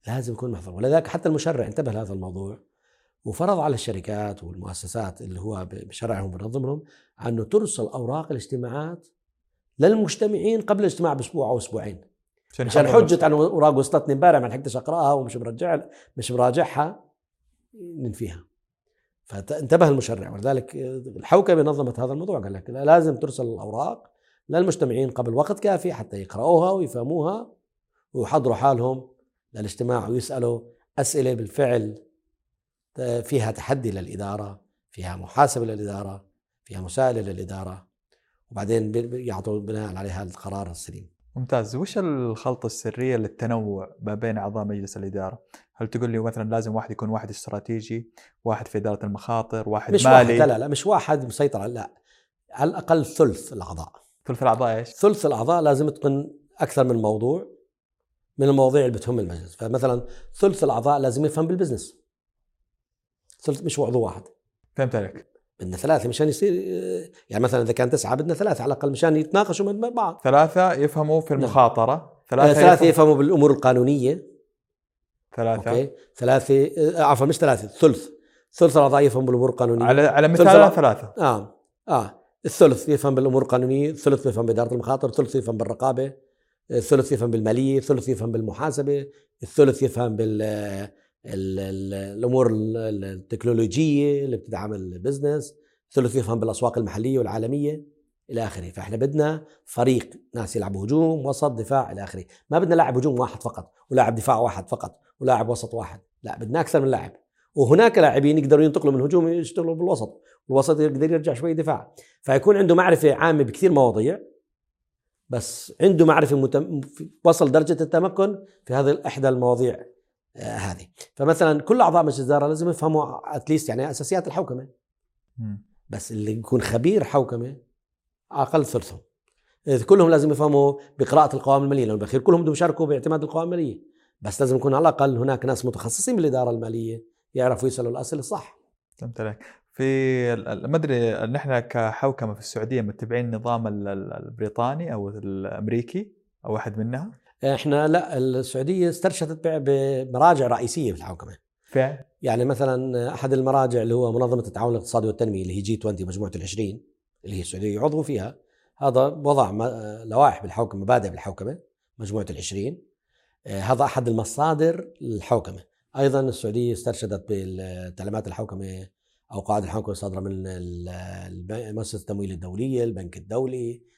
لازم يكون محضر ولذلك حتى المشرع انتبه لهذا الموضوع وفرض على الشركات والمؤسسات اللي هو بشرعهم وبنظمهم انه ترسل أوراق الاجتماعات للمجتمعين قبل الاجتماع بأسبوع أو أسبوعين. عشان حجة. عن أوراق وصلتني امبارح ما لحقتش أقرأها ومش مرجع مش مراجعها ننفيها. فانتبه المشرع. ولذلك الحوكمة نظمت هذا الموضوع. قال لك لا- لازم ترسل الأوراق للمجتمعين قبل وقت كافي حتى يقرأوها ويفهموها ويحضروا حالهم للاجتماع ويسألوا أسئلة بالفعل فيها تحدي للإدارة فيها محاسبة للإدارة فيها مساءلة للإدارة. وبعدين يعطوا بناء عليها القرار السليم. ممتاز. وش الخلطة السرية للتنوع ما بين أعضاء مجلس الإدارة؟ هل تقول لي مثلا لازم واحد يكون واحد استراتيجي واحد في إدارة المخاطر واحد مش مالي؟ واحد لا لا مش واحد مسيطر لا. على الأقل ثلث الأعضاء. ثلث الأعضاء إيش؟ ثلث الأعضاء لازم يتقن أكثر من موضوع من المواضيع اللي بتهم المجلس. فمثلا ثلث الأعضاء لازم يفهم بال business. ثلث مش عضو واحد. فهمت عليك. بدنا ثلاثة مشان يصير يعني مثلا إذا كان تسعة بدنا ثلاثة على الأقل مشان يتناقشوا مع بعض. ثلاثة يفهموا في نعم. المخاطرة ثلاثة, ثلاثة, ثلاثة يفهم- يفهموا بالأمور القانونية. ثلاثة. okay. ثلاثة آه، عفوا مش ثلاثة ثلث. ثلث الأعضاء يفهموا بالأمور القانونية. على على مثال ثلاثة. آه آه. الثلث يفهم بالأمور القانونية، الثلث يفهم بإدارة المخاطر، الثلث يفهم بالرقابة، الثلث يفهم بالمالية، الثلث يفهم بالمحاسبة، الثلث يفهم بال ال- ال- الأمور ال- التكنولوجية اللي بتدعم البزنس، الثلث يفهم بالأسواق المحلية والعالمية إلى آخره، فإحنا بدنا فريق ناس يلعبوا هجوم، وسط، دفاع إلى آخره، ما بدنا لاعب هجوم واحد فقط، ولاعب دفاع واحد فقط، ولاعب وسط واحد، لا بدنا أكثر من لاعب، وهناك لاعبين يقدروا ينتقلوا من الهجوم يشتغلوا بالوسط، والوسط يقدر يرجع شوي دفاع. فيكون عنده معرفة عامة بكثير مواضيع بس عنده معرفة متم... وصل درجة التمكن في هذه إحدى المواضيع. هذه. فمثلا كل أعضاء مجلس الإدارة لازم يفهموا اتليست يعني أساسيات الحوكمة. مم. بس اللي يكون خبير حوكمة أقل ثلثهم. كلهم لازم يفهموا بقراءة القوائم المالية. لأنه بالأخير كلهم بدهم يشاركوا باعتماد القوائم المالية. بس لازم يكون على الأقل هناك ناس متخصصين بالإدارة المالية يعرفوا يسألوا الأسئلة الصح. فهمت عليك. في ما أدري نحن كحوكمة في السعودية متبعين النظام ال- ال- البريطاني أو الأمريكي أو واحد منها؟ إحنا لا السعودية استرشدت بمراجع رئيسية في الحوكمه فعل يعني مثلا أحد المراجع اللي هو منظمة التعاون الاقتصادي والتنمية اللي هي جي 20 مجموعه ال20 اللي هي السعودية عضو فيها هذا وضع لوائح بالحوكمه مبادئ بالحوكمه مجموعة ال20 هذا أحد المصادر للحوكمه أيضا السعودية استرشدت بالتعليمات الحوكمه أو قواعد الحوكمه الصادرة من مؤسسه التمويل الدولية البنك الدولي آه،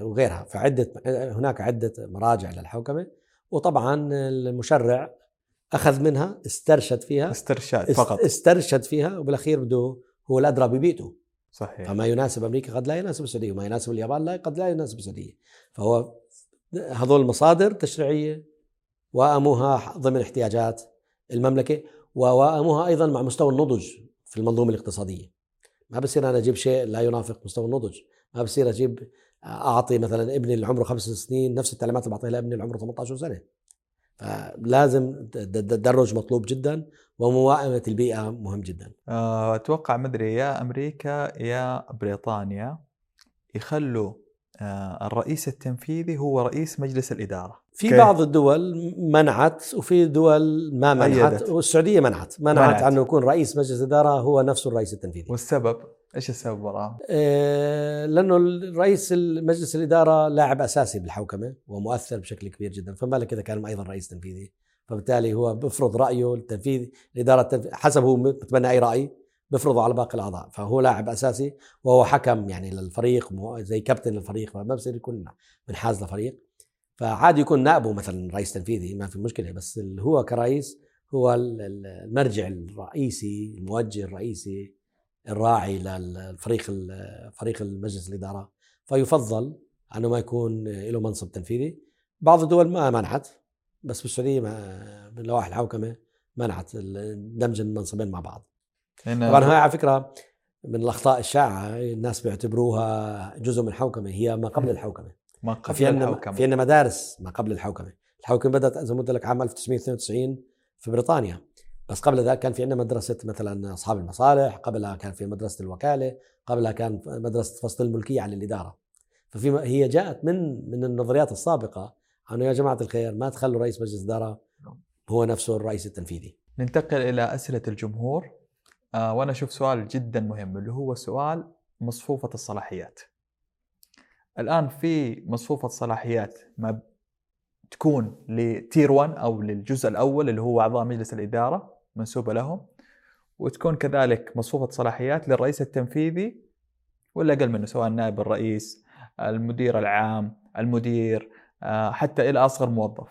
وغيرها. فعدة هناك عدة مراجع للحوكمة وطبعا المشرع أخذ منها استرشد فيها استرشاد فقط. استرشد فيها وبالأخير بده هو الأدرى ببيئته. صحيح. فما يناسب أمريكا قد لا يناسب السعودية وما يناسب اليابان لا قد لا يناسب السعودية. فهو هذول مصادر تشريعية وأموها ضمن احتياجات المملكة وواموها أيضا مع مستوى النضج في المنظومة الاقتصادية. ما بصير أنا أجيب شيء لا ينافق مستوى النضج. بصير أجيب أعطي مثلا ابني اللي عمره خمس سنين نفس التعليمات اللي بعطيها لابني اللي عمره 18 سنة. فلازم التدرج مطلوب جدا وموائمة البيئة مهم جدا. آه، أتوقع مدري يا أمريكا يا بريطانيا يخلوا آه، الرئيس التنفيذي هو رئيس مجلس الإدارة. في بعض الدول منعت وفي دول ما منعت أيدت. والسعودية منعت. منعت, منعت. انه يكون رئيس مجلس إدارة هو نفسه الرئيس التنفيذي. والسبب؟ إيش السبب وراء؟ آه، لأنه الرئيس مجلس الإدارة لاعب أساسي بالحوكمة ومؤثر بشكل كبير جدا. فما بالك إذا كان أيضا رئيس تنفيذي. فبالتالي هو بفرض رأيه التنفيذي الإدارة التنفيذ حسب هو بتبنى أي رأي بفرضه على باقي الأعضاء. فهو لاعب أساسي وهو حكم يعني للفريق زي كابتن الفريق فما بصير يكون منحاز لفريق. فعادي يكون نائبه مثلا رئيس تنفيذي ما في مشكلة. بس هو كرئيس هو ال- ال- المرجع الرئيسي الموجه الرئيسي الراعي للفريق فريق المجلس الإدارة. فيفضل انه ما يكون له منصب تنفيذي. بعض الدول ما منعت بس بالسعودية ما من لوائح الحوكمة منعت دمج المنصبين مع بعض. طبعا هاي على فكرة من الأخطاء الشائعة الناس بيعتبروها جزء من الحوكمه هي ما قبل الحوكمة. ما قبل في عندنا الحوكمة. في عندنا مدارس ما قبل الحوكمة. الحوكمة بدأت زي ما قلت لك عام 1992 في بريطانيا. بس قبل ذلك كان في عندنا مدرسة مثلا أصحاب المصالح قبلها كان في مدرسة الوكالة قبلها كان مدرسة فصل الملكية عن الإدارة. ففي هي جاءت من من النظريات السابقة أنه يا جماعة الخير ما تخلوا رئيس مجلس إدارة هو نفسه الرئيس التنفيذي. ننتقل إلى أسئلة الجمهور. آه وأنا أشوف سؤال جدا مهم اللي هو سؤال مصفوفة الصلاحيات. الآن في مصفوفة صلاحيات ما تكون لتير 1 أو للجزء الأول اللي هو أعضاء مجلس الإدارة. منسوبة لهم وتكون كذلك مصفوفة صلاحيات للرئيس التنفيذي ولا أقل منه سواء نائب الرئيس المدير العام المدير آه، حتى إلى أصغر موظف.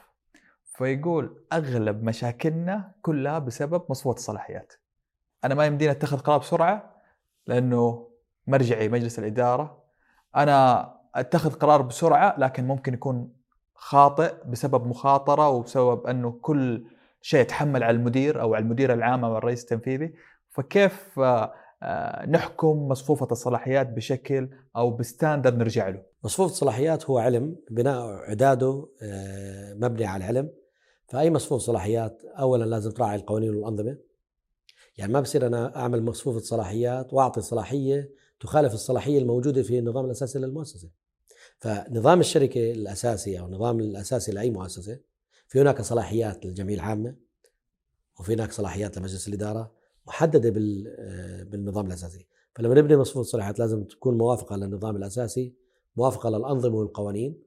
فيقول أغلب مشاكلنا كلها بسبب مصفوفة الصلاحيات. أنا ما يمديني أتخذ قرار بسرعة لأنه مرجعي مجلس الإدارة. أنا أتخذ قرار بسرعة لكن ممكن يكون خاطئ بسبب مخاطرة وبسبب أنه كل شيء يتحمل على المدير أو على المدير العام أو الرئيس التنفيذي فكيف آه، آه، نحكم مصفوفة الصلاحيات بشكل أو بستاندرد نرجع له؟ مصفوفة الصلاحيات هو علم بناء اعداده آه، مبني على العلم. فأي مصفوفة صلاحيات اولا لازم تراعي القوانين والأنظمة. يعني ما بصير أنا أعمل مصفوفة صلاحيات وأعطي صلاحية تخالف الصلاحية الموجودة في النظام الأساسي للمؤسسة. فنظام الشركة الأساسي أو النظام الأساسي لأي مؤسسة في هناك صلاحيات للجمعية العامة وفي هناك صلاحيات لمجلس الإدارة محددة آه، بالنظام الأساسي. فلما نبني مصفوفة الصلاحيات لازم تكون موافقة للنظام الأساسي موافقة للأنظمة والقوانين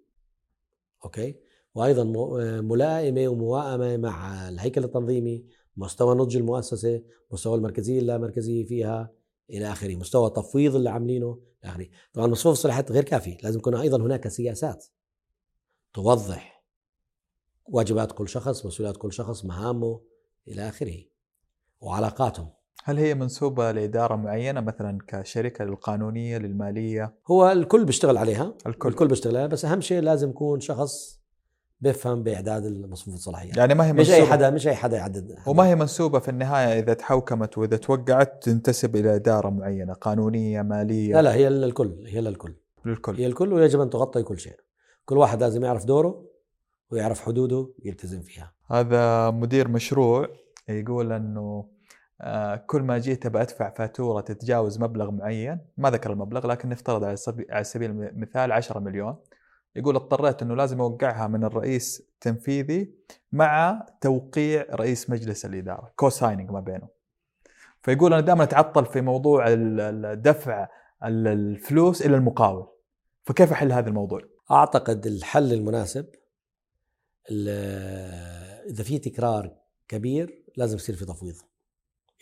أوكي؟ وأيضا مو- ملائمة وموائمة مع الهيكل التنظيمي مستوى نضج المؤسسه مستوى المركزية اللامركزية فيها إلى آخره. مستوى التفويض اللي عاملينه إلى آخره. طبعا مصفوفة الصلاحيات غير كافي لازم يكون أيضا هناك سياسات توضح واجبات كل شخص مسؤوليات كل شخص مهامه إلى آخره وعلاقاتهم. هل هي منسوبة لإدارة معينة مثلا كشركة للقانونية للمالية؟ هو الكل بيشتغل عليها الكل. الكل بيشتغل عليها بس أهم شيء لازم يكون شخص بيفهم بإعداد مصفوفة الصلاحيات يعني ما هي مش أي منسوبة. حدا مش أي حدا يعدد. وما هي منسوبة في النهاية إذا تحوكمت وإذا توقعت تنتسب إلى إدارة معينة قانونية مالية؟ لا لا هي للكل هي للكل. للكل. هي الكل ويجب أن تغطي كل شيء. كل واحد لازم يعرف دوره ويعرف حدوده يلتزم فيها. هذا مدير مشروع يقول إنه آه، كل ما جيت بأدفع فاتورة تتجاوز مبلغ معين. ما ذكر المبلغ لكن نفترض على سبي- على سبيل المثال 10 مليون. يقول اضطريت إنه لازم أوقعها من الرئيس التنفيذي مع توقيع رئيس مجلس الإدارة co-signing ما بينه فيقول أنا دائما أتعطل في موضوع دفع ال- الفلوس إلى المقاول. فكيف أحل هذا الموضوع؟ أعتقد الحل المناسب ال- إذا في تكرار كبير لازم يصير في تفويض.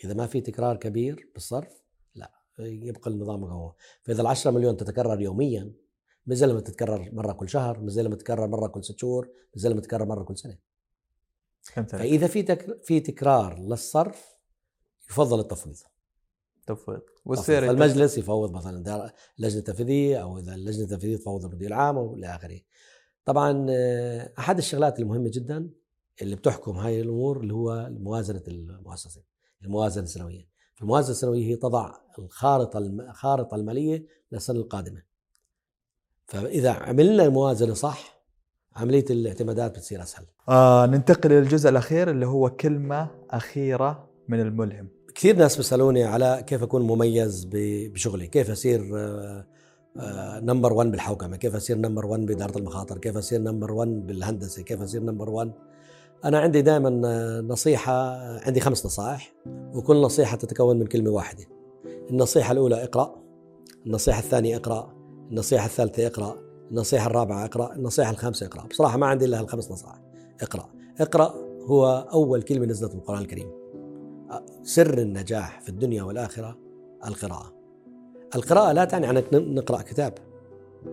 إذا ما في تكرار كبير بالصرف لا يبقى النظام هو. فإذا ال 10 مليون تتكرر يوميا مش زي لما تتكرر مرة كل شهر مش زي لما تتكرر مرة كل ست شهور مش زي لما تتكرر مرة كل سنة. فإذا في تك... في تكرار للصرف يفضل التفويض. تفويض. والسير فالمجلس يفوض مثلا اللجنه التنفيذيه أو إذا اللجنه التنفيذيه تفوض المدير العام والى آخره. طبعا آه، أحد الشغلات المهمة جدا اللي بتحكم هاي الأمور اللي هو موازنة المؤسسة الموازنة السنوية. الموازنه السنوية هي تضع الخارطة الخارطه المالية للسنة القادمة. فإذا عملنا موازنه صح عملية الاعتمادات بتصير أسهل. آه ننتقل إلى الجزء الأخير اللي هو كلمة أخيرة من الملهم كثير ناس بيسألوني على كيف أكون مميز بشغلي، كيف اصير number 1 بالحوكمة، كيف أصير number 1 بإدارة المخاطر، كيف أصير number 1 بالهندسة، كيف أصير number 1 أنا عندي دائما نصيحة عندي خمس نصائح وكل نصيحة تتكون من كلمة واحدة. النصيحة الأولى اقرأ، النصيحة الثانية اقرأ، النصيحة الثالثة اقرأ، النصيحة الرابعة اقرأ، النصيحة الخامسة اقرأ، بصراحة ما عندي إلا هالخمس نصائح. اقرأ، اقرأ هو أول كلمة نزلت من القران الكريم. سر النجاح في الدنيا والآخرة القراءة. القراءة لا تعني أنك نقرأ كتاب.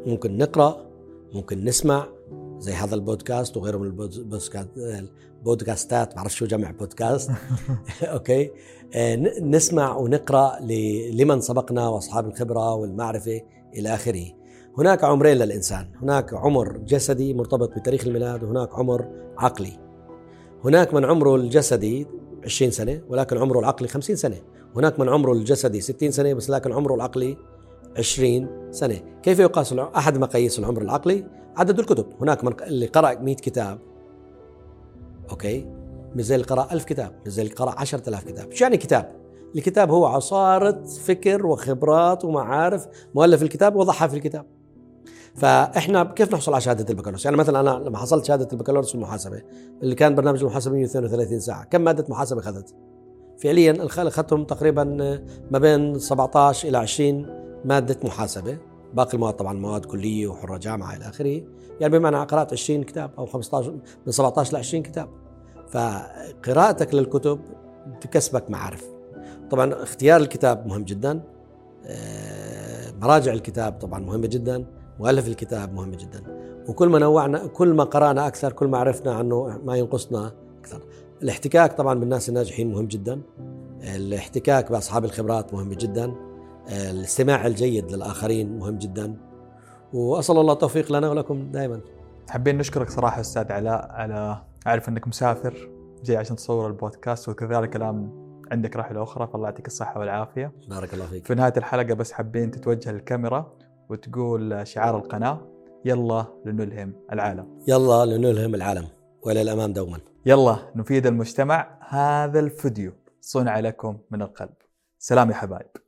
ممكن نقرأ ممكن نسمع زي هذا البودكاست وغيره من البودكاست البودكاستات. بعرف شو جمع بودكاست. [laughs] أوكي. آه، نسمع ونقرأ لمن سبقنا وأصحاب الخبرة والمعرفة إلى آخره. هناك عمرين للإنسان. هناك عمر جسدي مرتبط بتاريخ الميلاد وهناك عمر عقلي. هناك من عمره الجسدي 20 سنة ولكن عمره العقلي 50 سنة. هناك من عمره الجسدي 60 سنة بس لكن عمره العقلي 20 سنة. كيف يقاس أحد مقاييس العمر العقلي؟ عدد الكتب. هناك من اللي قرأ 100 كتاب. أوكي؟ مش زي اللي قرأ 1000 كتاب مش زي اللي قرأ 10000 كتاب. شو يعني كتاب؟ الكتاب هو عصارة فكر وخبرات ومعارف. مؤلف الكتاب وضعها في الكتاب. فإحنا كيف نحصل على شهادة البكالوريوس؟ يعني مثلا أنا لما حصلت شهادة البكالوريوس في المحاسبه اللي كان برنامج المحاسبة 132 ساعة، كم مادة محاسبة أخذت؟ فعليا اخذتهم تقريبا ما بين 17 إلى 20 مادة محاسبة، باقي المواد طبعا مواد كلية وحرة جامعة إلى آخره، يعني بمعنى قرات 20 كتاب أو 15 من 17 ل 20 كتاب. فقراءتك للكتب تكسبك معارف. طبعا اختيار الكتاب مهم جدا. آه، مراجع الكتاب طبعا مهمة جدا. مؤلف الكتاب مهم جدا وكل ما نوعنا كل ما قرأنا أكثر كل ما عرفنا عنه ما ينقصنا الاحتكاك طبعا بالناس الناجحين مهم جدا. الاحتكاك بأصحاب الخبرات مهم جدا. الاستماع الجيد للآخرين مهم جدا. وأسأل الله التوفيق لنا ولكم دائما حابين نشكرك صراحة أستاذ علاء على أعرف أنك مسافر جاي عشان تصور البودكاست وكذلك الآن عندك رحلة أخرى فالله يعطيك الصحة والعافية. بارك الله فيك. في نهاية الحلقة بس حابين تتوجه للكاميرا وتقول شعار القناة يلا لنلهم العالم. يلا لنلهم العالم. وإلى الأمام دوما. يلا نفيد المجتمع. هذا الفيديو صنع لكم من القلب. سلام يا حبايب.